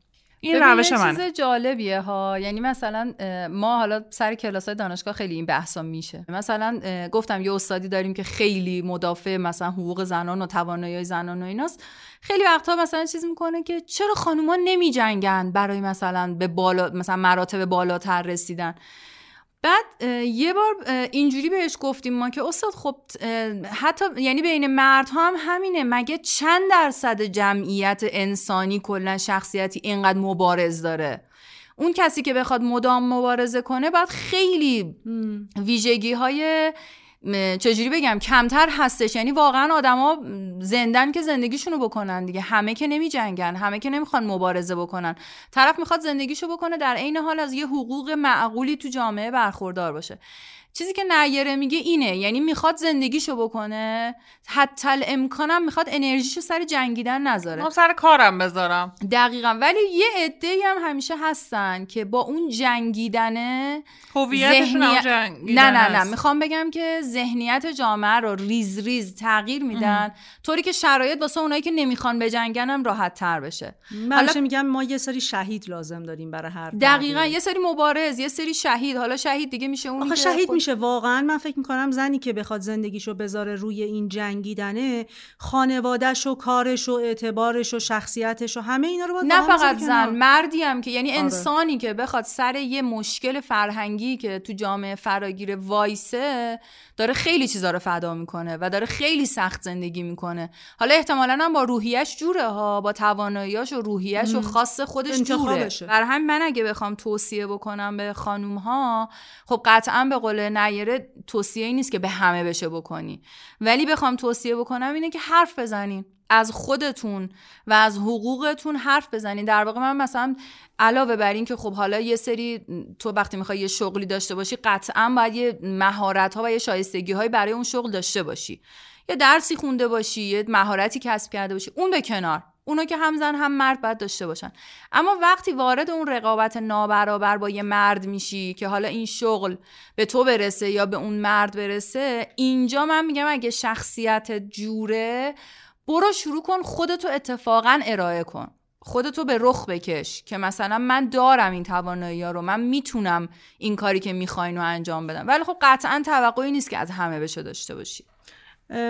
این روش من چیز جالبیه ها. یعنی مثلا ما حالا سر کلاس های دانشگاه خیلی این بحثا میشه. مثلا گفتم یه استادی داریم که خیلی مدافع مثلا حقوق زنان و توانایی زنان و ایناست. خیلی وقتها مثلا چیز می‌کنه که چرا خانوما نمی جنگن برای مثلا به بالا مثلا مراتب بالاتر رسیدن. بعد یه بار اینجوری بهش گفتیم ما که استاد خب حتی یعنی بین مردها هم همینه مگه چند درصد جمعیت انسانی کلا شخصیتی اینقدر مبارز داره؟ اون کسی که بخواد مدام مبارزه کنه باید خیلی ویژگی های چجوری بگم کمتر هستش. یعنی واقعا آدما زندن که زندگیشونو بکنن دیگه. همه که نمی جنگن همه که نمی‌خوان مبارزه بکنن. طرف می‌خواد زندگیشو بکنه در عین حال از یه حقوق معقولی تو جامعه برخوردار باشه. چیزی که نیره میگه اینه یعنی می‌خواد زندگیشو بکنه حتی امکانم می‌خواد انرژیشو سر جنگیدن نذاره. من سر کارم بذارم. دقیقا. ولی یه عده هم همیشه هستن که با اون جنگیدنه هویتشون هم ذهنیت- جنگیدن نه نه نه هست. می‌خوام بگم که ذهنیت جامعه رو ریز ریز تغییر میدن. طوری که شرایط واسه اونایی که نمی‌خوان بجنگن هم راحت تر بشه. من همیشه میگم ما یه سری شهید لازم داریم برای هر دقیقا. یه سری مبارز یه سری شهید. حالا شهید دیگه میشه که شهید خود- میشه واقعا من فکر می‌کنم زنی که بخواد زندگیشو بذاره روی این جنگیدنه خانوادهش و کارش و اعتبارش و شخصیتش و همه اینا رو باید با نه هم فقط زن کنار. مردی هم که یعنی آره. انسانی که بخواد سر یه مشکل فرهنگی که تو جامعه فراگیر وایسه داره خیلی چیزا رو فدا می‌کنه و داره خیلی سخت زندگی می‌کنه حالا احتمالا هم با روحیش جوره ها با تواناییاش و روحیش و. خاص خودش جوره. برای همین من اگه بخوام توصیه بکنم به خانوم ها خب قطعا به قول نیره توصیه ای نیست که به همه بشه بکنی. ولی بخوام توصیه بکنم اینه که حرف بزنین از خودتون و از حقوقتون حرف بزنین در واقع من مثلا علاوه بر این که خب حالا یه سری تو وقتی می‌خوای یه شغلی داشته باشی قطعا باید یه مهارت ها و یه شایستگی هایی برای اون شغل داشته باشی. یه درسی خونده باشی یه مهارتی کسب کرده باشی. اون به کنار. اونا که هم زن هم مرد باید داشته باشن. اما وقتی وارد اون رقابت نابرابر با یه مرد میشی که حالا این شغل به تو برسه یا به اون مرد برسه اینجا من میگم اگه شخصیت جوره برو شروع کن خودتو اتفاقا ارائه کن. خودتو به رخ بکش که مثلا من دارم این توانایی ها رو من می‌تونم این کاری که می‌خواین رو انجام بدم. ولی خب قطعا توقعی نیست که از همه بشه داشته باشی.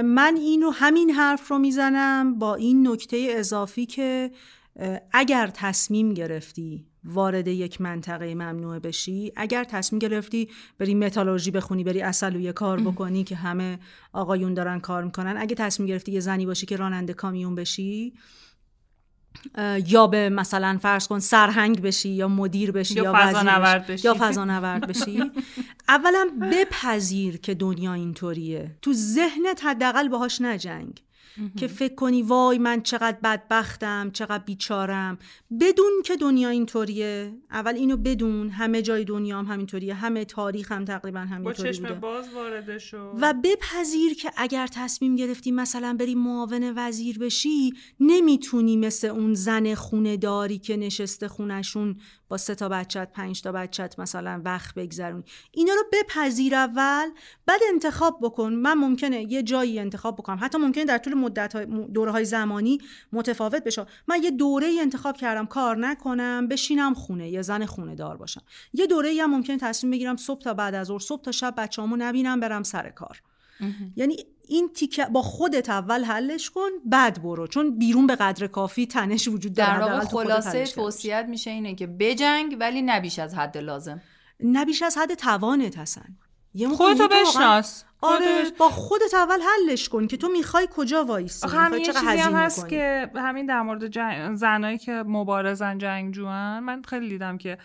من اینو همین حرف رو می‌زنم با این نکته اضافی که اگر تصمیم گرفتی وارد یک منطقه ممنوعه بشی اگر تصمیم گرفتی بری متالورژی بخونی بری اصلویه کار بکنی که همه آقایون دارن کار می‌کنن اگه تصمیم گرفتی یه زنی باشی که راننده کامیون بشی یا به مثلا فرض کن سرهنگ بشی یا مدیر بشی یا یا, فضا وزیر نورد بشی. یا فضا نورد بشی. اولا بپذیر که دنیا اینطوریه. تو ذهنت حداقل باهاش نجنگ. که فکر کنی وای من چقدر بدبختم چقدر بیچارم. بدون که دنیا اینطوریه. اول اینو بدون همه جای دنیا هم همینطوریه. همه تاریخ هم تقریبا با همینطوری چشم بوده. باز وارد شو و بپذیر که اگر تصمیم گرفتی مثلا بری معاون وزیر بشی نمی‌تونی مثل اون زن خونه داری که نشسته خونشون با سه تا بچت پنج تا بچت مثلا وقت بگذرونی. اینا رو بپذیر اول بعد انتخاب بکن. من ممکنه یه جایی انتخاب بکنم. حتی ممکنه در طول مدت دوره های زمانی متفاوت بشه من یه دوره ای انتخاب کردم کار نکنم بشینم خونه یه زن خونه دار باشم. یه دوره ای هم ممکنه تصمیم بگیرم صبح تا بعد از ظهر صبح تا شب بچه‌امو نبینم برم سر کار. یعنی این تیکه با خودت اول حلش کن بعد برو. چون بیرون به قدر کافی تنش وجود داره در واقع خلاصه. توصیت میشه اینه که بجنگ ولی نبیش از حد لازم. نه بیش از حد توانت هستن خودتو بشناس. آره با خودت اول حلش کن که تو می‌خوای کجا وایسی همین چقدر چیزی هم هست. که همین در مورد جنگ... زنایی که مبارزن جنگجوان من خیلی دیدم که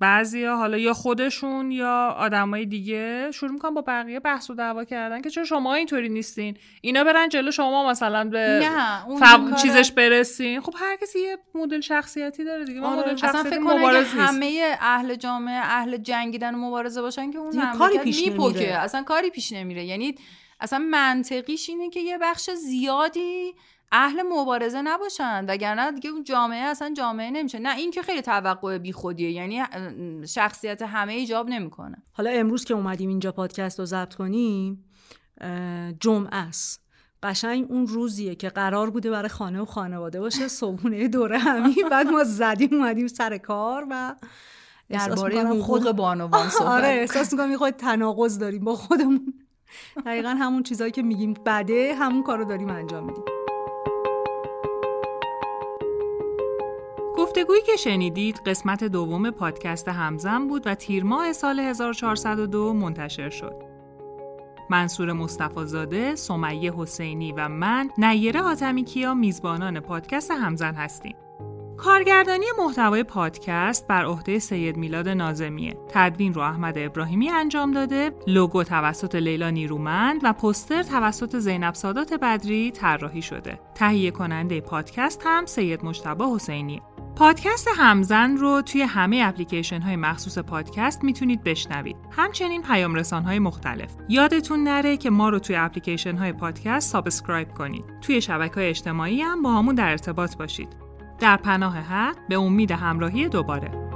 بعضی حالا یا خودشون یا آدمای دیگه شروع می‌کنن با بقیه بحث و دعوا کردن که چرا شما اینطوری نیستین اینا برن جلو شما مثلا به نه، اون چیزش برسین خب هر کسی یه مدل شخصیتی داره دیگه آره. مدل شخصیتی فکر مبارز همه اهل جامعه اهل جنگیدن و مبارزه باشن که اون کاری پیش میپکه. اصلا کاری پیش نمیره. یعنی اصلا منطقیش اینه که یه بخش زیادی اهل مبارزه نباشن وگرنه دیگه اون جامعه اصلا جامعه نمیشه. نه این که خیلی توقع بیخودیه. یعنی شخصیت همه ایجاب نمی‌کنه. حالا امروز که اومدیم اینجا پادکست رو ضبط کنیم جمعه است. قشنگ اون روزیه که قرار بوده برای خانه و خانواده باشه. صبحونه دوره همی. بعد ما زدیم اومدیم سر کار و درباره حقوق بانوان صحبت آره احساس می‌کنم یه خود تناقض داریم با خودمون دقیقا همون چیزایی که میگیم بده همون کارو داریم انجام میدیم گفتگویی که شنیدید قسمت دوم پادکست همزن بود و تیر ماه سال 1402 منتشر شد. منصور مصطفی زاده، سمیه حسینی و من نیره حاتمی کیا میزبانان پادکست همزن هستیم. کارگردانی محتوای پادکست بر عهده سید میلاد نازمیه. تدوین رو احمد ابراهیمی انجام داده، لوگو توسط لیلا نیرومند و پوستر توسط زینب سادات بدری طراحی شده. تهیه کننده پادکست هم سید مجتبی حسینی. پادکست همزن رو توی همه اپلیکیشن های مخصوص پادکست می‌تونید بشنوید. همچنین پیام رسان های مختلف. یادتون نره که ما رو توی اپلیکیشن های پادکست subscribe کنید. توی شبکه های اجتماعی هم باهامون در ارتباط باشید. در پناه حق به امید همراهی دوباره.